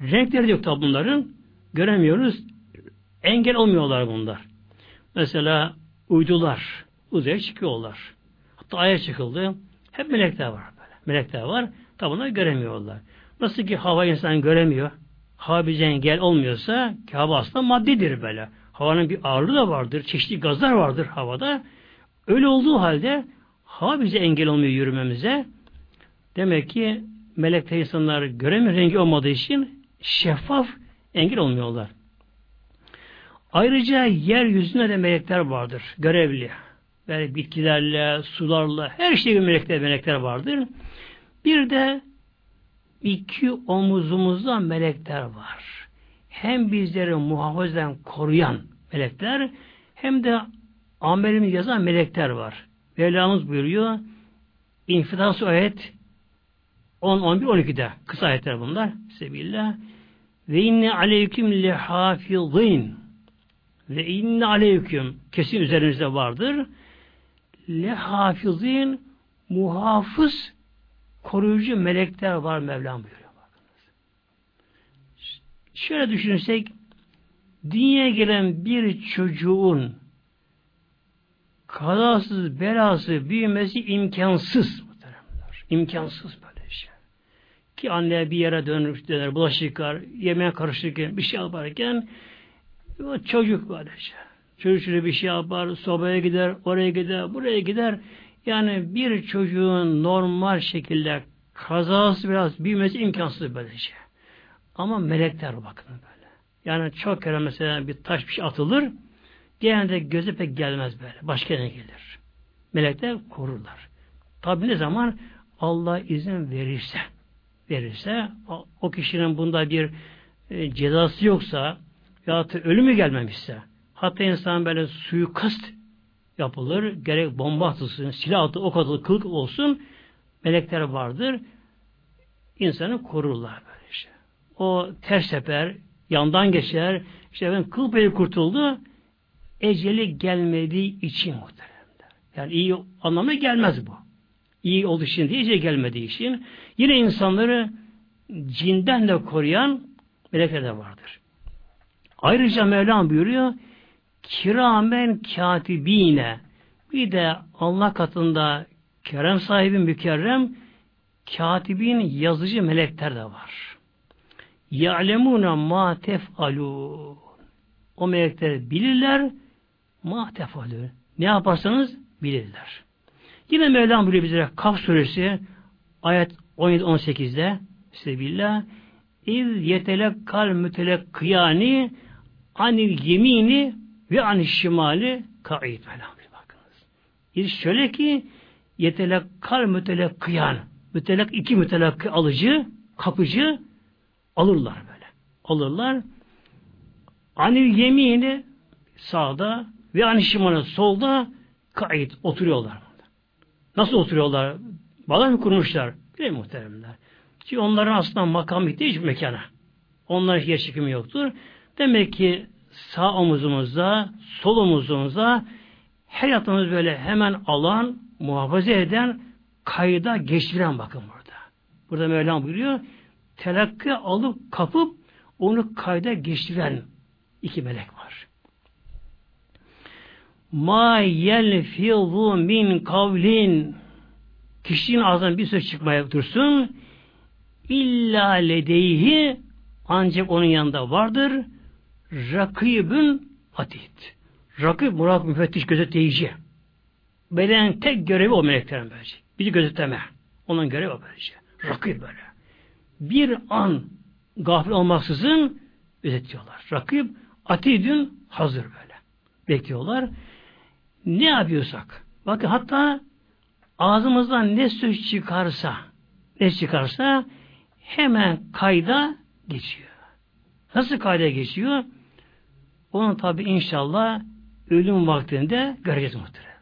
Renkleri yok tabi bunların. Göremiyoruz. Engel olmuyorlar bunlar. Mesela uydular. Uzaya çıkıyorlar. Hatta aya çıkıldı. Hep melekler var böyle. Melekler var. Tabi bunları göremiyorlar. Nasıl ki hava insan göremiyor. Hava bize engel olmuyorsa ki hava aslında maddedir böyle. Havanın bir ağırlığı da vardır. Çeşitli gazlar vardır havada. Öyle olduğu halde hava bize engel olmuyor yürümemize. Demek ki melekler insanlar göremiyor rengi olmadığı için şeffaf engel olmuyorlar. Ayrıca yeryüzünde de melekler vardır. Görevli. Böyle bitkilerle, sularla, her şeyle melekler, melekler vardır. Bir de iki omuzumuzda melekler var. Hem bizleri muhafazadan koruyan melekler hem de amelimizi yazan melekler var. Mevlamız buyuruyor İnfidas ayet 10, 11, 12'de kısa ayetler bunlar. Sebillah. Ve inne aleyküm lehafizin ve inne aleyküm kesin üzerinizde vardır. Lehafizin muhafız koruyucu melekler var Mevlam buyuruyor. Bakınız. Şöyle düşünürsek dünyaya gelen bir çocuğun kazasız belası büyümesi imkansız. İmkansız böyle. Ki anne bir yere dönür, döner, bulaşık yıkar, yemeğe karışırken, bir şey yaparken çocuk böyle şey. Çocuk bir şey yapar, sobaya gider, oraya gider, buraya gider. Yani bir çocuğun normal şekilde kazası biraz büyümesi imkansız böyle şey. Ama melekler bakın böyle. Yani çok kere mesela bir taş bir şey atılır, genelde göze pek gelmez böyle. Başka ne gelir? Melekler korurlar. Tabi ne zaman Allah izin verirse, verirse o kişinin bunda bir e, cezası yoksa ya da ölümü gelmemişse hatta insan böyle suikast yapılır. Gerek bomba atılsın, silah atı, ok atılır, kılık olsun melekler vardır. İnsanı korurlar böyle işte. O ters sefer, yandan geçer, işte ben kıl payı kurtuldu, eceli gelmediği için muhteremler. Yani iyi anlamına gelmez bu. İyi olduğu için değil, eceli gelmediği için. Yine insanları cinden de koruyan melekler de vardır. Ayrıca Mevlam buyuruyor, kiramen katibine bir de Allah katında kerem sahibi mükerrem katibin yazıcı melekler de var. Ya'lemuna ma tef'alun. O melekler bilirler ma tef'alun. Ne yaparsanız bilirler. Yine Mevlam buyuruyor bize Kaf suresi ayet 17-18'de Sebillah İz yetelekkal mütelekkiyani anil yemini ve an şimali ka'id bakınız. İş şöyle ki yetelekkal mütelekkiyan mütelek iki mütelekki alıcı kapıcı alırlar böyle. Alırlar. Anil yemini sağda ve an şimali solda ka'id oturuyorlar. Nasıl oturuyorlar? Bağlar mı kurmuşlar? Değil mi muhteremler? Çünkü onların aslında makam bitti hiç mekana. Onların yer çekimi yoktur. Demek ki sağ omuzumuzda, sol omuzumuzda her yatağımız böyle hemen alan, muhafaza eden, kayda geçiren bakın burada. Burada Mevlam buyuruyor, telakki alıp kapıp onu kayda geçiren iki melek. Ma yelfizu min kavlin kişinin ağzından bir söz çıkmaya dursun illa ledeyhi ancak onun yanında vardır rakibün atit. Rakib murak müfettiş gözetleyici. Beden tek görevi o meleklerin böylece. Bizi gözetleme. Onun görevi o böylece. Rakib böyle. Bir an gafil olmaksızın gözetliyorlar. Rakib atidün hazır böyle. Bekliyorlar. Ne yapıyorsak. Bakın hatta ağzımızdan ne söz çıkarsa ne çıkarsa hemen kayda geçiyor. Nasıl kayda geçiyor? Onu tabi inşallah ölüm vaktinde göreceğiz muhtemelen.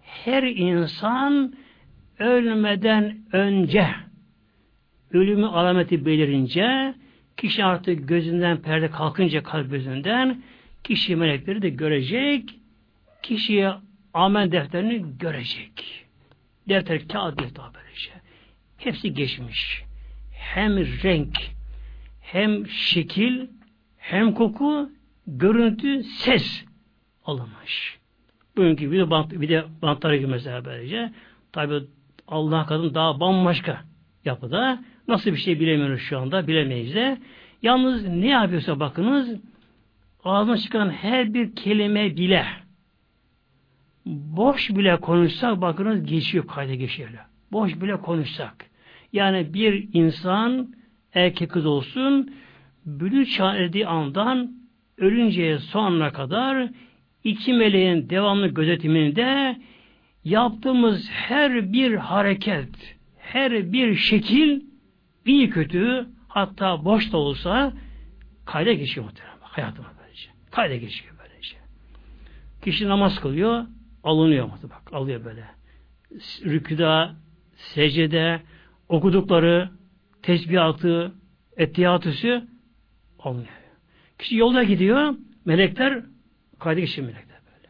Her insan ölmeden önce ölümü alameti belirince Kişi artık gözünden perde kalkınca kalp gözünden kişi melekleri de görecek. Kişiye amel defterini görecek. Defter kağıt değil böylece. Hepsi geçmiş. Hem renk, hem şekil, hem koku, görüntü, ses alınmış. Bugünkü video bant, video bantları gibi mesela böylece. Tabi Allah kadın daha bambaşka yapıda. Nasıl bir şey bilemiyoruz şu anda, bilemeyiz de. Yalnız ne yapıyorsa bakınız, ağzına çıkan her bir kelime bile, boş bile konuşsak bakınız geçiyor, kayda geçiyor. Boş bile konuşsak. Yani bir insan, erkek kız olsun, bülü çağırdığı andan ölünceye sonuna kadar iki meleğin devamlı gözetiminde yaptığımız her bir hareket, her bir şekil iyi kötü hatta boş da olsa kayda geçiyor muhtemelen. Hayatıma böylece. Kayda geçiyor böylece. Kişi namaz kılıyor, alınıyor mu? Bak, alıyor böyle. Rüküda, secde, okudukları, tesbihatı, ettiyatüsü alınıyor. Kişi yolda gidiyor, melekler kayda geçiyor melekler böyle.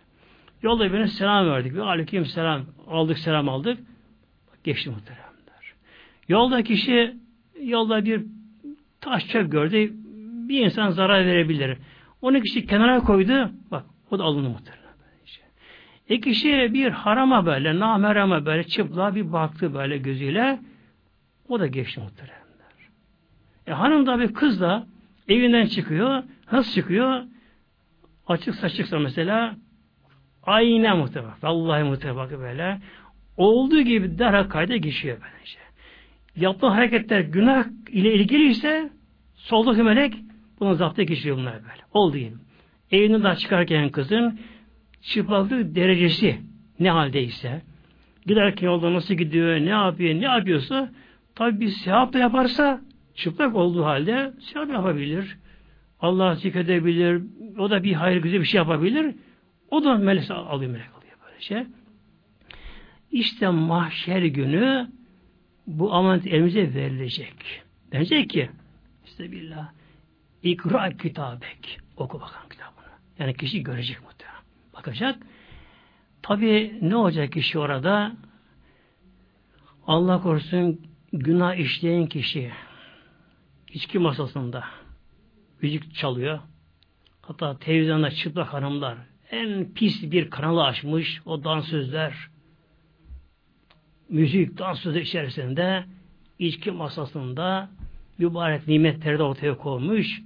Yolda birine selam verdik. Bir aleyküm selam aldık, selam aldık. Bak, geçti muhteremler. Yolda kişi yolda bir taş çöp gördü. Bir insan zarar verebilir. Onu kişi kenara koydu. Bak o da alındı muhtemelen. E kişi bir harama böyle, namerama böyle çıplığa bir baktı böyle gözüyle. O da geçti muhteremler. E hanım da bir kız da evinden çıkıyor. Nasıl çıkıyor? Açık saçıksa mesela ayna muhtemelen. Vallahi muhtemelen böyle. Olduğu gibi derhal kayda geçiyor böylece. Yaptığı hareketler günah ile ilgili ise soldaki melek bunu zapta geçiriyor bunlar böyle. Olduğu gibi. Evinden daha çıkarken kızın çıplaklık derecesi ne haldeyse giderken yolda nasıl gidiyor, ne yapıyor, ne yapıyorsa tabi bir sevap da yaparsa çıplak olduğu halde sevap yapabilir. Allah zikredebilir. O da bir hayır güzel bir şey yapabilir. O da melek alıyor melek alıyor böylece. İşte mahşer günü bu amanet elimize verilecek. Denecek ki işte billah ikra kitabek oku bakalım kitabını. Yani kişi görecek muhtemelen. Bakacak. Tabi ne olacak kişi orada? Allah korusun günah işleyen kişi içki masasında müzik çalıyor. Hatta televizyonda çıplak hanımlar en pis bir kanalı açmış o dansözler müzik, dans sözü içerisinde içki masasında mübarek nimetleri de ortaya koymuş.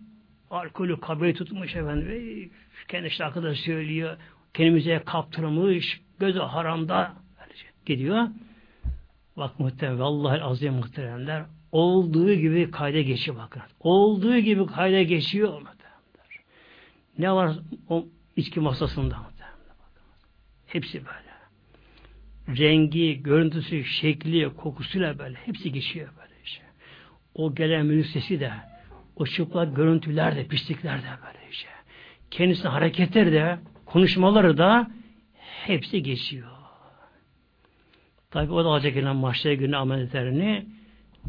Alkolü kabul tutmuş efendim. Kendi işte arkadaş söylüyor. Kendimize kaptırmış. Gözü haramda gidiyor. Bak muhtemelen vallahi azim muhteremler olduğu gibi kayda geçiyor bakın. Olduğu gibi kayda geçiyor muhteremler. Ne var o içki masasında muhteremler. Hepsi böyle rengi, görüntüsü, şekli, kokusuyla böyle hepsi geçiyor böyle işte. O gelen müzik sesi de, o çıplak görüntüler de, pislikler de böyle işte. Kendisinin hareketleri de, konuşmaları da hepsi geçiyor. Tabi o da alacak gelen mahşer günü ameliyatlarını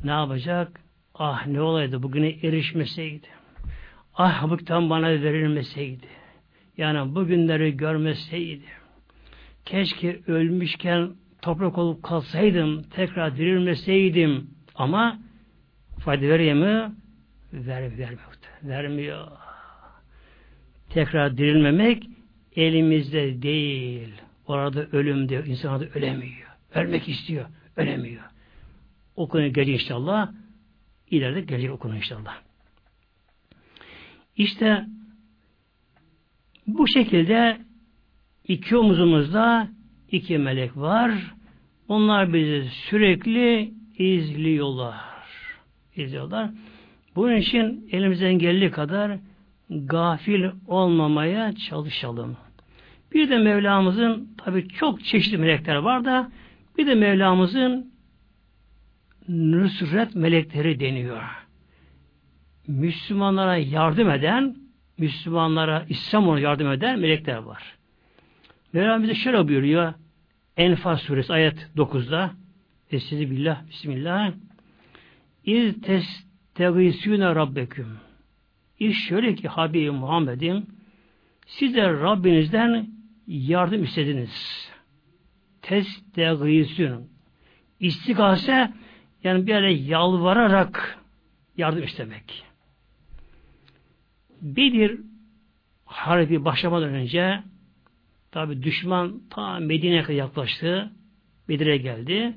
ne yapacak? Ah ne olaydı bugüne erişmeseydi. Ah bu tam bana verilmeseydi. Yani bugünleri görmeseydi keşke ölmüşken toprak olup kalsaydım, tekrar dirilmeseydim ama fayda veriyor mu? Ver, vermiyor. Vermiyor. Tekrar dirilmemek elimizde değil. Orada ölüm diyor. İnsan orada ölemiyor. Ölmek istiyor. Ölemiyor. O konu gelecek inşallah. İleride gelecek o konu inşallah. İşte bu şekilde İki omuzumuzda iki melek var. Onlar bizi sürekli izliyorlar. İzliyorlar. Bunun için elimizden geldiği kadar gafil olmamaya çalışalım. Bir de Mevlamızın tabi çok çeşitli melekler var da bir de Mevlamızın nusret melekleri deniyor. Müslümanlara yardım eden, Müslümanlara İslam'a yardım eden melekler var. Mevlam bize şöyle buyuruyor. Enfal suresi ayet 9'da Estaizu billah, bismillah. İz tes tegisüne rabbeküm. İş şöyle ki Habibim Muhammed'im siz de Rabbinizden yardım istediniz. Testegîsün. İstigase yani böyle yalvararak yardım istemek. Bedir harbi başlamadan önce tabi düşman ta Medine'ye kadar yaklaştı. Bedir'e geldi.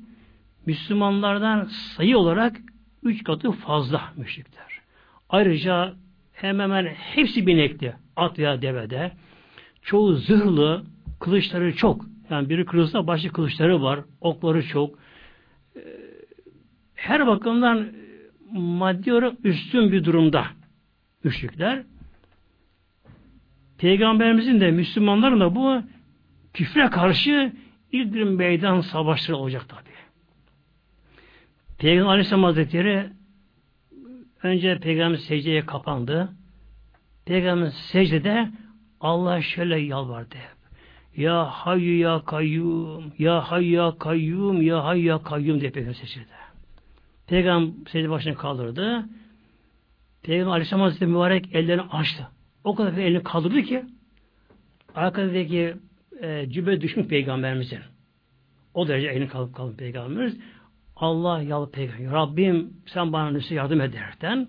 Müslümanlardan sayı olarak üç katı fazla müşrikler. Ayrıca hemen hemen hepsi binekli. At veya devede. Çoğu zırhlı, kılıçları çok. Yani biri kılıçta başka kılıçları var. Okları çok. Ee, her bakımdan maddi olarak üstün bir durumda müşrikler. Peygamberimizin de Müslümanların da bu küfre karşı ilk bir meydan savaşları olacak tabi. Peygamber Aleyhisselam Hazretleri önce Peygamber secdeye kapandı. Peygamber secdede Allah şöyle yalvardı. Ya hayyu ya kayyum, ya hayyu ya kayyum, ya hayyu ya kayyum diye Peygamber secdede. Peygamber secde başını kaldırdı. Peygamber Aleyhisselam Hazretleri mübarek ellerini açtı. O kadar elini kaldırdı ki arkadaki e, cübbe düşmüş peygamberimizin. O derece elini kalıp kalın peygamberimiz. Allah yalı peygamber. Rabbim sen bana nüse yardım ederken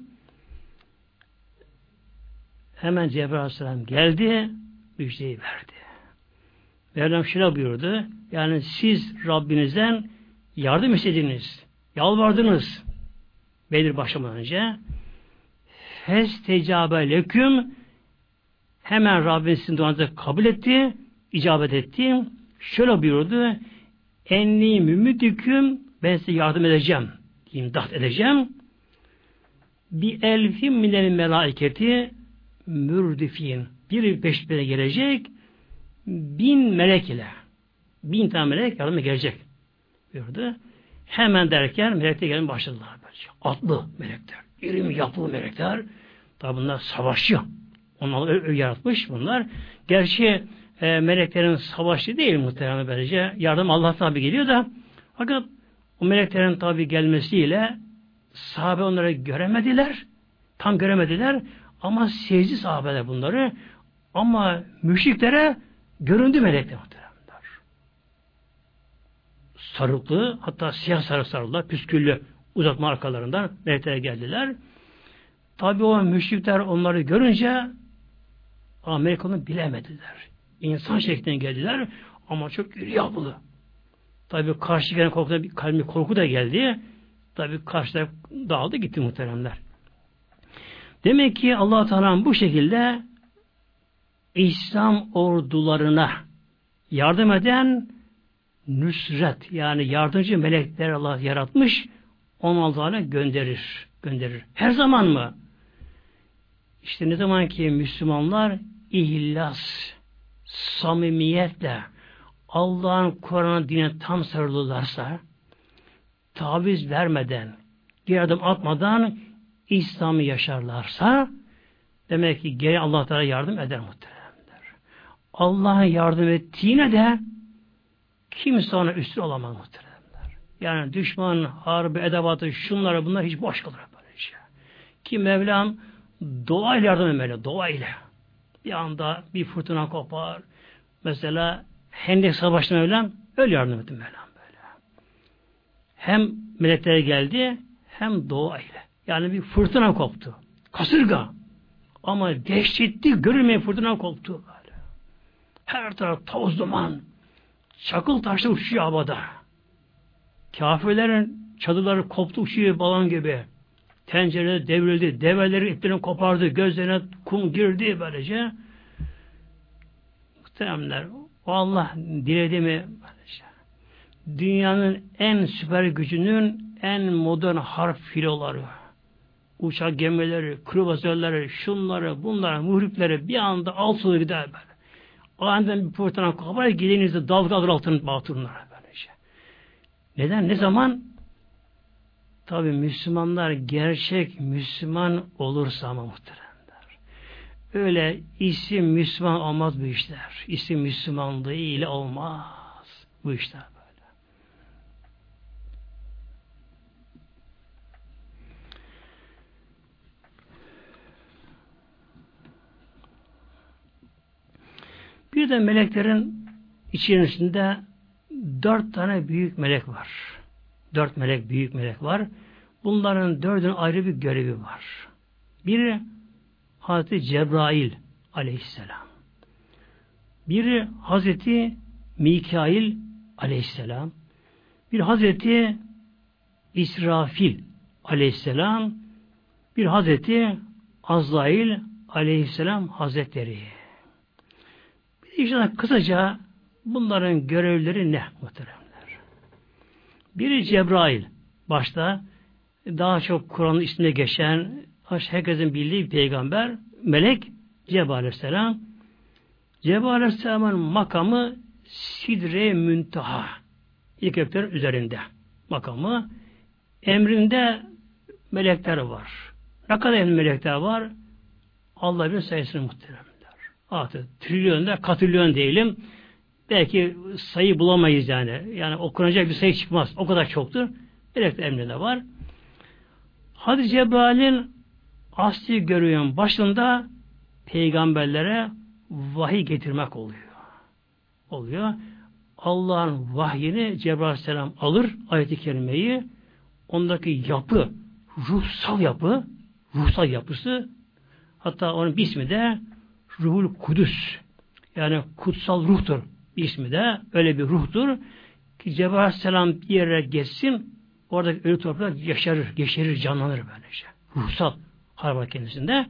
hemen Cebrail Aleyhisselam geldi müjdeyi verdi. Mevlam şöyle buyurdu. Yani siz Rabbinizden yardım istediniz. Yalvardınız. Bedir başlamadan önce. Fes tecabe leküm hemen Rabbin sizin duanızı kabul etti, icabet etti. Şöyle buyurdu. Enni mümüdüküm ben size yardım edeceğim. imdat edeceğim. Bir elfin minel melaiketi mürdifin. Bir peşine gelecek bin melek ile. Bin tane melek yardıma gelecek. Buyurdu. Hemen derken melekler gelin başladılar. Böylece. Atlı melekler. İrim yapılı melekler. Tabi bunlar savaşçı. Onlar yaratmış bunlar. Gerçi e, meleklerin savaşı değil muhtemelen böylece. Yardım Allah tabi geliyor da fakat o meleklerin tabi gelmesiyle sahabe onları göremediler. Tam göremediler. Ama seyirci sahabeler bunları. Ama müşriklere göründü melekler muhtemelen. Sarıklı, hatta siyah sarı sarılar, püsküllü uzatma arkalarından meleklere geldiler. Tabi o müşrikler onları görünce Amerika'nı bilemediler. İnsan şekline geldiler ama çok iri yapılı. Tabi karşı gelen korkuda bir kalbi korku da geldi. Tabi karşıda dağıldı gitti muhteremler. Demek ki allah Teala bu şekilde İslam ordularına yardım eden nüsret yani yardımcı melekler Allah yaratmış 16 tane gönderir. Gönderir. Her zaman mı? İşte ne zaman ki Müslümanlar ihlas, samimiyetle Allah'ın Kur'an'ın dine tam sarılırlarsa taviz vermeden, bir adım atmadan İslam'ı yaşarlarsa demek ki geri Allah Teala yardım eder muhteremler. Allah'ın yardım ettiğine de kimse ona üstün olamaz muhteremler. Yani düşman, harbi, edevatı, şunları bunlar hiç boş kalır böyle şey. Ki Mevlam doğayla yardım etmeli, doğayla. Bir anda bir fırtına kopar. Mesela Hendek Savaşı'na Mevlam öyle yardım etti Mevlam böyle. Hem melekler geldi hem doğayla. Yani bir fırtına koptu. Kasırga. Ama dehşetli görülmeyen fırtına koptu böyle. Her taraf toz duman. Çakıl taşla uçuyor havada. Kafirlerin çadırları koptu uçuyor balon gibi. Tencereleri devrildi. Develeri iplerini kopardı. Gözlerine kum girdi böylece. Muhteremler o Allah diledi mi böylece. Dünyanın en süper gücünün en modern harp filoları uçak gemileri, kruvazörleri, şunları, bunları, muhripleri bir anda altına gider böyle. Aniden bir fırtına kopar, gidenizde dalga alır altını batırırlar böylece. Neden? Ne zaman? Tabi Müslümanlar gerçek Müslüman olursa ama muhteremler. Öyle isim Müslüman olmaz bu işler. İsim Müslümanlığı ile olmaz bu işler böyle. Bir de meleklerin içerisinde dört tane büyük melek var. Dört melek, büyük melek var. Bunların dördünün ayrı bir görevi var. Biri Hazreti Cebrail aleyhisselam. Biri Hazreti Mikail aleyhisselam. Bir Hazreti İsrafil aleyhisselam. Bir Hazreti Azrail aleyhisselam hazretleri. İşte kısaca bunların görevleri ne muhteremler? Biri Cebrail başta daha çok Kur'an'ın içinde geçen herkesin bildiği bir peygamber melek Cebrail aleyhisselam Cebrail aleyhisselamın makamı Sidre Müntaha ilk ökler üzerinde makamı emrinde melekler var. Ne kadar melekler var? Allah bir sayısını muhteremler. Artık trilyonda katrilyon diyelim. Belki sayı bulamayız yani. Yani okunacak bir sayı çıkmaz. O kadar çoktur. Melekler emrinde var. Hadi Cebrail'in asli görüyorum başında peygamberlere vahiy getirmek oluyor. Oluyor. Allah'ın vahyini Cebrail Aleyhisselam alır ayet-i kerimeyi ondaki yapı, ruhsal yapı, ruhsal yapısı hatta onun bir ismi de Ruhul Kudüs yani kutsal ruhtur ismi de öyle bir ruhtur ki Cebrail Aleyhisselam bir yere geçsin oradaki ölü toprak yaşarır, geçirir, canlanır böylece. Ruhsal hal var kendisinde.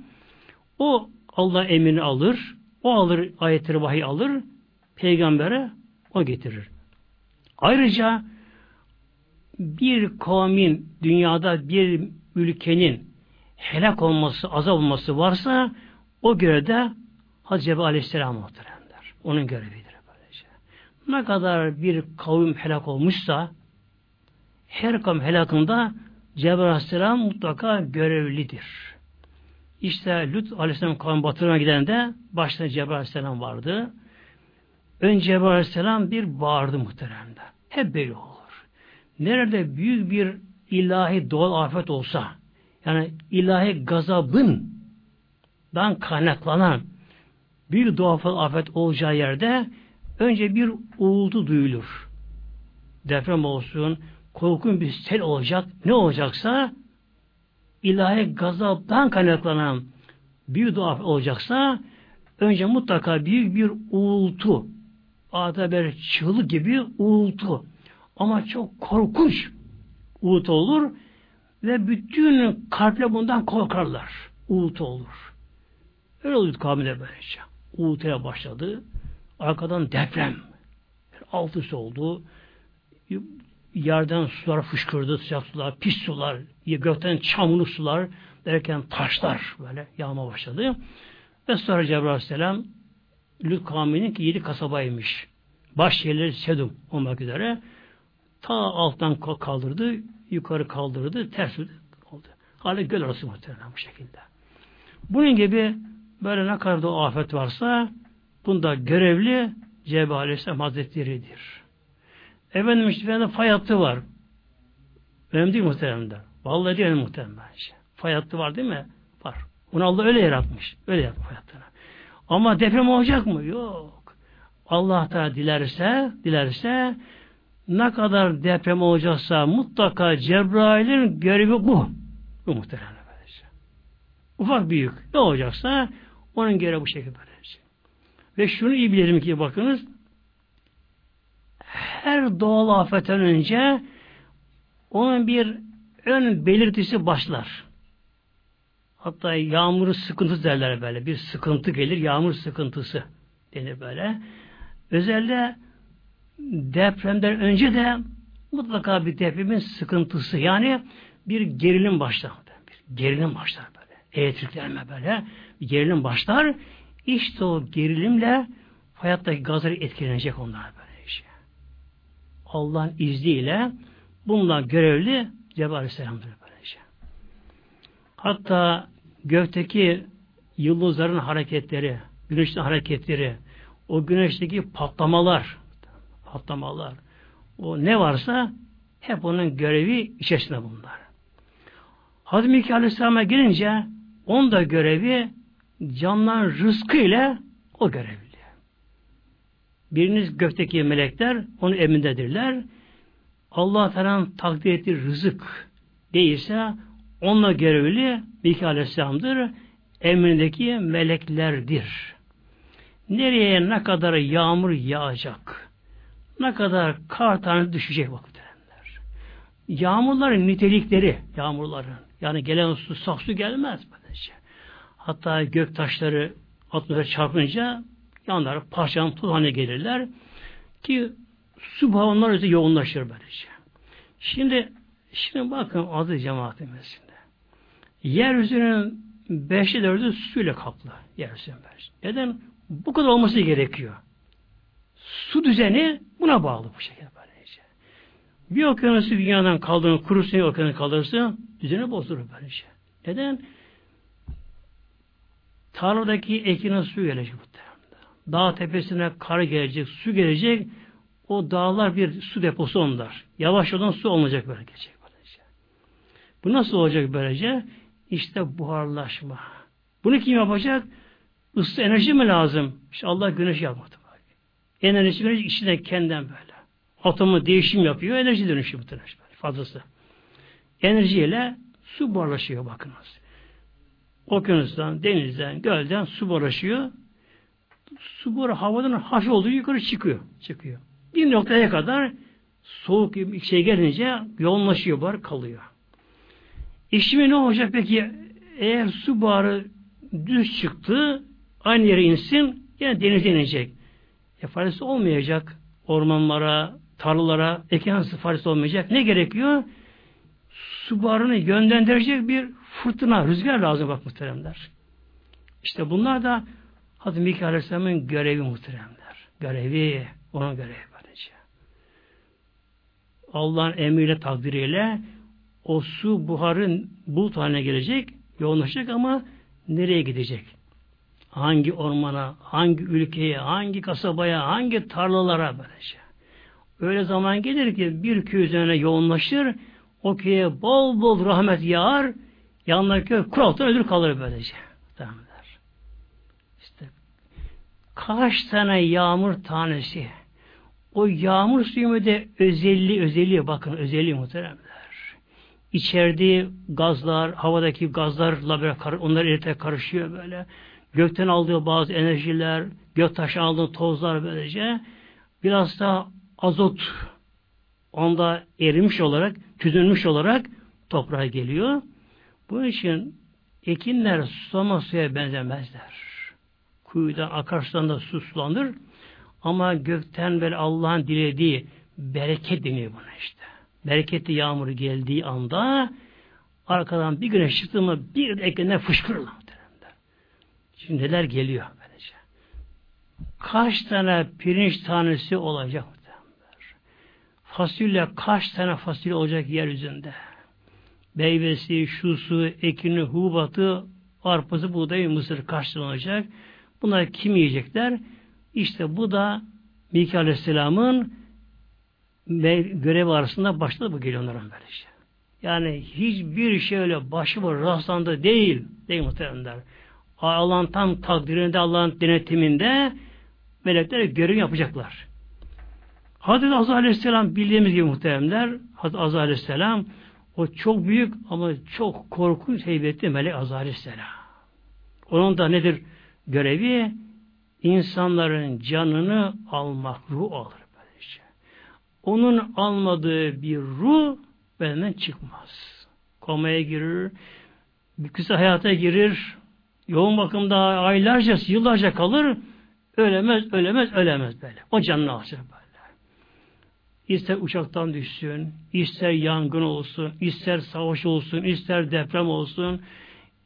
O Allah emrini alır, o alır ayetleri vahiy alır, peygambere o getirir. Ayrıca bir kavmin dünyada bir ülkenin helak olması, azap olması varsa o görevde Hazreti Cebrail Aleyhisselam muhteremler. Onun görevidir böylece. Ne kadar bir kavim helak olmuşsa her kavim helakında Cebrail Aleyhisselam mutlaka görevlidir. İşte Lut Aleyhisselam kavim batırına gidende başta Cebrail Aleyhisselam vardı. Önce Cebrail Aleyhisselam bir bağırdı muhteremde. Hep böyle olur. Nerede büyük bir ilahi doğal afet olsa, yani ilahi gazabın dan kaynaklanan bir doğal afet olacağı yerde önce bir uğultu duyulur. Deprem olsun, korkun bir sel olacak, ne olacaksa ilahi gazaptan kaynaklanan bir doğal olacaksa önce mutlaka büyük bir uğultu adeta bir çığlık gibi uğultu ama çok korkunç uğultu olur ve bütün kalple bundan korkarlar. Uğultu olur. Öyle oldu kavmine böylece. Uğultuya başladı. Arkadan deprem. Alt üst oldu. Yerden sular fışkırdı, sıcak sular, pis sular, gökten çamurlu sular derken taşlar böyle yağma başladı. Ve sonra Cebrail Aleyhisselam Lut kavminin ki yedi kasabaymış. Baş yerleri Sedum olmak üzere ta alttan kaldırdı, yukarı kaldırdı, ters oldu. Hala göl arası muhtemelen bu şekilde. Bunun gibi böyle ne kadar da afet varsa bunda görevli Cebrail Aleyhisselam Hazretleri'dir. Efendim işte fay hattı var. Önemli değil muhteremler. Vallahi değil muhteremler. Fay hattı var değil mi? Var. Onu Allah öyle yaratmış. Öyle yapmış fay hattını. Ama deprem olacak mı? Yok. Allah da dilerse, dilerse ne kadar deprem olacaksa mutlaka Cebrail'in görevi bu. Bu muhtemelen. Ufak büyük ne olacaksa onun görevi bu şekilde böylece. Ve şunu iyi bilelim ki bakınız her doğal afetten önce onun bir ön belirtisi başlar. Hatta yağmur sıkıntısı derler böyle. Bir sıkıntı gelir, yağmur sıkıntısı denir böyle. Özellikle depremden önce de mutlaka bir depremin sıkıntısı. Yani bir gerilim başlar. Bir gerilim başlar böyle. Elektriklenme böyle. Gerilim başlar. İşte o gerilimle hayattaki gazları etkilenecek onlar böyle işte. Allah'ın izniyle bundan görevli Cebrail Aleyhisselam'dır böylece. Şey. Hatta gökteki yıldızların hareketleri, güneşin hareketleri, o güneşteki patlamalar, patlamalar, o ne varsa hep onun görevi içerisinde bunlar. Hazreti Mikail Aleyhisselam'a gelince onun da görevi canlıların rızkı ile o görevli. Biriniz gökteki melekler onun emindedirler. Allah Teala'nın takdir ettiği rızık değilse onunla görevli Mikail Aleyhisselam'dır. Emrindeki meleklerdir. Nereye ne kadar yağmur yağacak, ne kadar kar tane düşecek vakitlerler. Yağmurların nitelikleri, yağmurların, yani gelen su, sak su gelmez böylece. Hatta gök taşları atmosfer çarpınca yanlar parçalanıp tuz haline gelirler ki su onlar üzerinde yoğunlaşır böylece. Şimdi şimdi bakın adı cemaatimizde. Yeryüzünün beşte dördü suyla kaplı. Yeryüzünün beşte. Neden? Bu kadar olması gerekiyor. Su düzeni buna bağlı bu şekilde böylece. Bir okyanusu dünyadan kaldırın, kurusu okyanusu kaldırırsa düzeni bozulur böylece. Neden? Tarladaki ekine su gelecek bu Dağ tepesine kar gelecek, su gelecek. O dağlar bir su deposu onlar. Yavaş olan su olmayacak böyle gelecek. Böylece. Bu nasıl olacak böylece? İşte buharlaşma. Bunu kim yapacak? Isı enerji mi lazım? İşte Allah güneş yapmadı. Enerji güneş içinden kendinden böyle. Atomu değişim yapıyor, enerji dönüşüyor bu fazlası. Enerjiyle su buharlaşıyor bakınız. Okyanustan, denizden, gölden su buharlaşıyor. Su buharı havadan hafif olduğu yukarı çıkıyor. çıkıyor. Bir noktaya kadar soğuk bir şey gelince yoğunlaşıyor buhar kalıyor. İşimi ne olacak peki? Eğer su buharı düz çıktı, aynı yere insin, yine denize inecek. E faydası olmayacak. Ormanlara, tarlalara, eken faydası olmayacak. Ne gerekiyor? Su buharını yönlendirecek bir fırtına, rüzgar lazım bak muhteremler. İşte bunlar da Hazreti Mikail Aleyhisselam'ın görevi muhteremler. Görevi, onun görevi böylece. Allah'ın emriyle, takdiriyle o su buharın bulut haline gelecek, yoğunlaşacak ama nereye gidecek? Hangi ormana, hangi ülkeye, hangi kasabaya, hangi tarlalara böylece. Öyle zaman gelir ki bir köy üzerine yoğunlaşır, o köye bol bol rahmet yağar, yanındaki kuraltan ölür kalır böylece. Tamamdır. İşte kaç tane yağmur tanesi, o yağmur suyu da özelliği, özelliği bakın özelliği muhteremler. İçerdiği gazlar, havadaki gazlarla böyle onlar erite karışıyor böyle. Gökten aldığı bazı enerjiler, gök taşı aldığı tozlar böylece biraz da azot onda erimiş olarak, çözülmüş olarak toprağa geliyor. Bu için ekinler sulama suya benzemezler. Kuyudan, akarsudan da su. Ama gökten böyle Allah'ın dilediği bereket deniyor buna işte. Bereketli yağmur geldiği anda arkadan bir güneş çıktı mı bir de ekenler fışkırırlar. Şimdi neler geliyor böylece. Kaç tane pirinç tanesi olacak Fasulye kaç tane fasulye olacak yeryüzünde? Meyvesi, şusu, ekini, hubatı, arpası, buğdayı, mısır olacak? Bunlar kim yiyecekler? İşte bu da Mikail Aleyhisselam'ın görev arasında başladı bu geliyor onların böylece. Yani hiçbir şey öyle başıma rastlandı değil. Değil muhteremler. Allah'ın tam takdirinde, Allah'ın denetiminde melekler görev yapacaklar. Hazreti Azza Aleyhisselam bildiğimiz gibi muhteremler, Hazreti Azza Aleyhisselam o çok büyük ama çok korkunç heybetli melek Azza Aleyhisselam. Onun da nedir görevi? İnsanların canını almak, ruh alır böylece. Onun almadığı bir ruh benden çıkmaz. Komaya girir, kısa hayata girir, yoğun bakımda aylarca, yıllarca kalır, ölemez, ölemez, ölemez böyle. O canını alacak böyle. İster uçaktan düşsün, ister yangın olsun, ister savaş olsun, ister deprem olsun,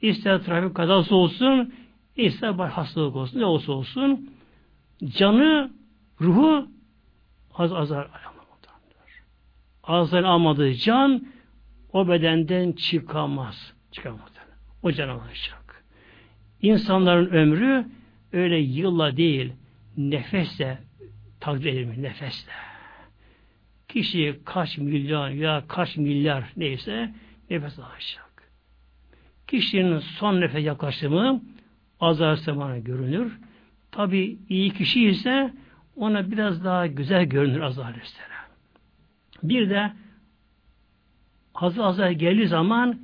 ister trafik kazası olsun, ister bir hastalık olsun, ne olsa olsun, canı, ruhu az azar azar almadığı can o bedenden çıkamaz. Çıkamaz. O can alacak. İnsanların ömrü öyle yılla değil, nefesle takdir edilir, nefesle. Kişi kaç milyon ya kaç milyar neyse nefes alacak. Kişinin son nefes yaklaşımı azar zamanı görünür. Tabi iyi kişi ise ona biraz daha güzel görünür Azrail Aleyhisselam. Bir de Hazreti Azrail geldiği zaman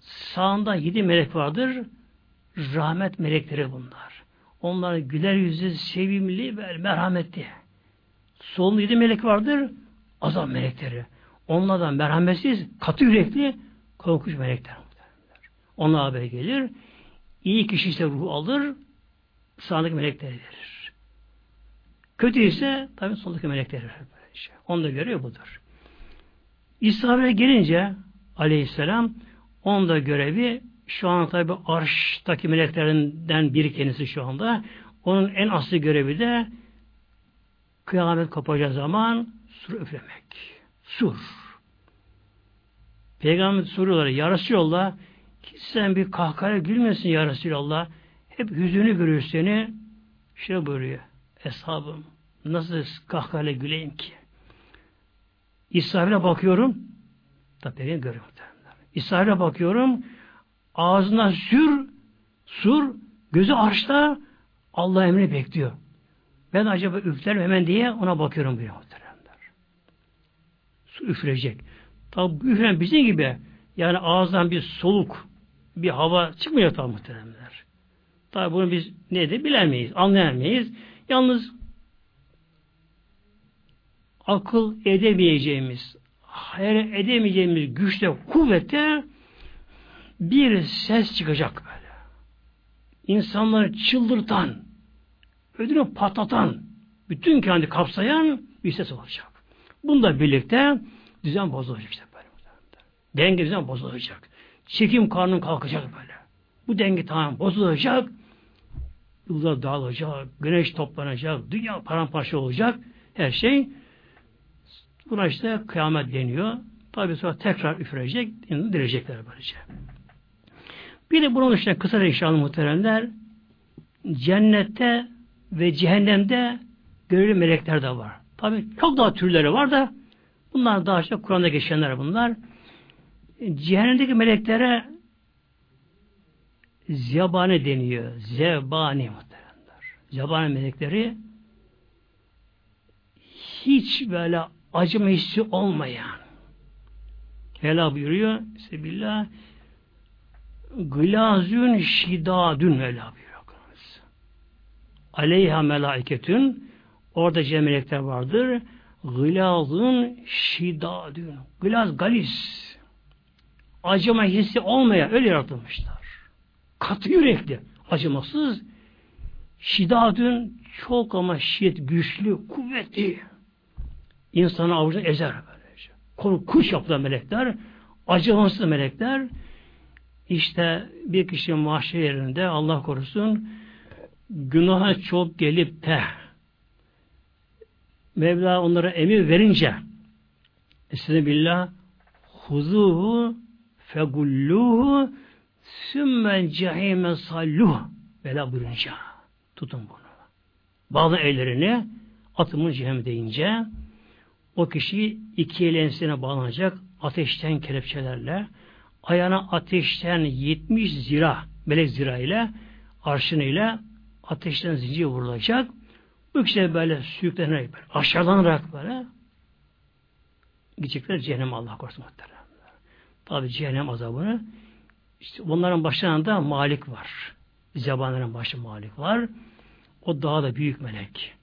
sağında yedi melek vardır. Rahmet melekleri bunlar. Onlar güler yüzlü, sevimli ve merhametli. Solunda yedi melek vardır. Azap melekleri. Onlardan merhametsiz, katı yürekli, korkunç melekler. Ona haber gelir. İyi kişi ise ruhu alır, sağdaki melekleri verir. Kötü ise tabi soldaki melekleri verir. Onu da görüyor budur. İsrafil'e gelince aleyhisselam onun da görevi şu an tabi arştaki meleklerinden biri kendisi şu anda. Onun en asli görevi de kıyamet kopacağı zaman sur üflemek. Sur. Peygamber soruyorlar ya Resulallah sen bir kahkahaya gülmesin ya Resulallah. Hep yüzünü görür seni. Şey buyuruyor. Eshabım nasıl kahkahayla güleyim ki? İsrafil'e bakıyorum. Tabi beni görüyorum. İsrafil'e bakıyorum. Ağzına sür, sur, gözü arşta Allah emri bekliyor. Ben acaba üfler hemen diye ona bakıyorum bir. Su üfleyecek. Tabi bu üflen bizim gibi yani ağızdan bir soluk, bir hava çıkmıyor tabi muhteremler. Tabi bunu biz nedir bilemeyiz, anlayamayız. Yalnız akıl edemeyeceğimiz, hayal edemeyeceğimiz güçte, kuvvette bir ses çıkacak böyle. İnsanları çıldırtan, ödünü patlatan, bütün kendi kapsayan bir ses olacak. Bununla birlikte düzen bozulacak işte böyle. Denge düzen bozulacak. Çekim karnın kalkacak böyle. Bu denge tamam bozulacak. Yıldızlar dağılacak, güneş toplanacak, dünya paramparça olacak. Her şey Buna işte kıyamet deniyor. Tabi sonra tekrar üfürecek, direcekler böylece. Bir de bunun dışında kısa inşallah muhteremler cennette ve cehennemde görevli melekler de var. Tabi çok daha türleri var da bunlar daha çok Kur'an'da geçenler bunlar. Cehennemdeki meleklere zebane deniyor. Zebani muhteremler. Zebani melekleri hiç böyle acıma hissi olmayan Mevla buyuruyor Sebillah Gılazün şidadün Mevla buyuruyor. Aleyha melaiketün orada melekler vardır. Gılazın şidadün. Gılaz galis. Acıma hissi olmayan öyle yaratılmışlar. Katı yürekli. Acımasız. Şidadün çok ama şiddet güçlü, kuvvetli. İnsanı avucuna ezer böylece. Korkunç yapılan melekler, acımasız melekler, işte bir kişi mahşer yerinde Allah korusun günaha çok gelip de Mevla onlara emir verince Estağfirullah huzuhu fegulluhu sümmen cehime salluh Mevla buyurunca tutun bunu. Bağlı ellerini atımın cehennem deyince o kişi iki el ensine bağlanacak ateşten kelepçelerle ayağına ateşten 70 zira melek zira ile arşınıyla ateşten zincir vurulacak. Kişi böyle sürüklenerek böyle, aşağılanarak böyle gidecekler cehennem Allah korusun muhtemelen. Tabi cehennem azabını işte bunların başlarında Malik var. Zebanların başı Malik var. O daha da büyük melek.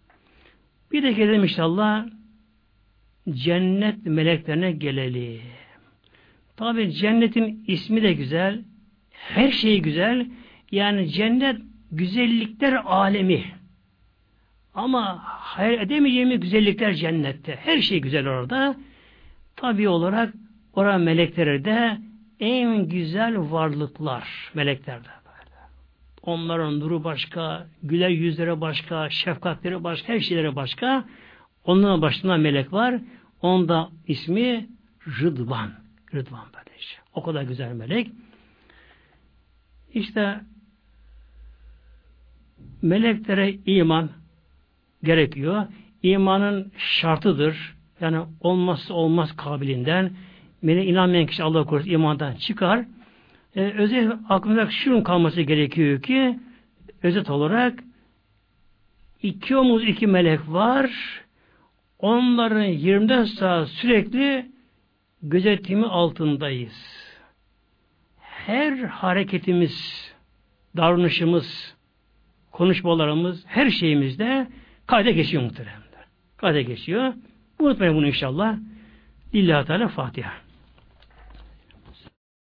Bir de gelelim inşallah cennet meleklerine gelelim. Tabi cennetin ismi de güzel. Her şey güzel. Yani cennet güzellikler alemi. Ama hayal edemeyeceğimiz güzellikler cennette. Her şey güzel orada. Tabi olarak orada melekleri de en güzel varlıklar meleklerde böyle. Onların nuru başka, güler yüzleri başka, şefkatleri başka, her şeyleri başka. Onların başında melek var. Onda ismi Rıdvan. Rıdvan böyle işte. O kadar güzel melek. İşte meleklere iman gerekiyor. İmanın şartıdır. Yani olmazsa olmaz kabilinden. Beni inanmayan kişi Allah korusun imandan çıkar. Ee, özel aklımızda şunun kalması gerekiyor ki özet olarak iki omuz iki melek var. Onların 24 saat sürekli gözetimi altındayız. Her hareketimiz, davranışımız, konuşmalarımız, her şeyimizde kayda geçiyor muhteremler. Kayda geçiyor. Unutmayın bunu inşallah. Lillahi Teala Fatiha.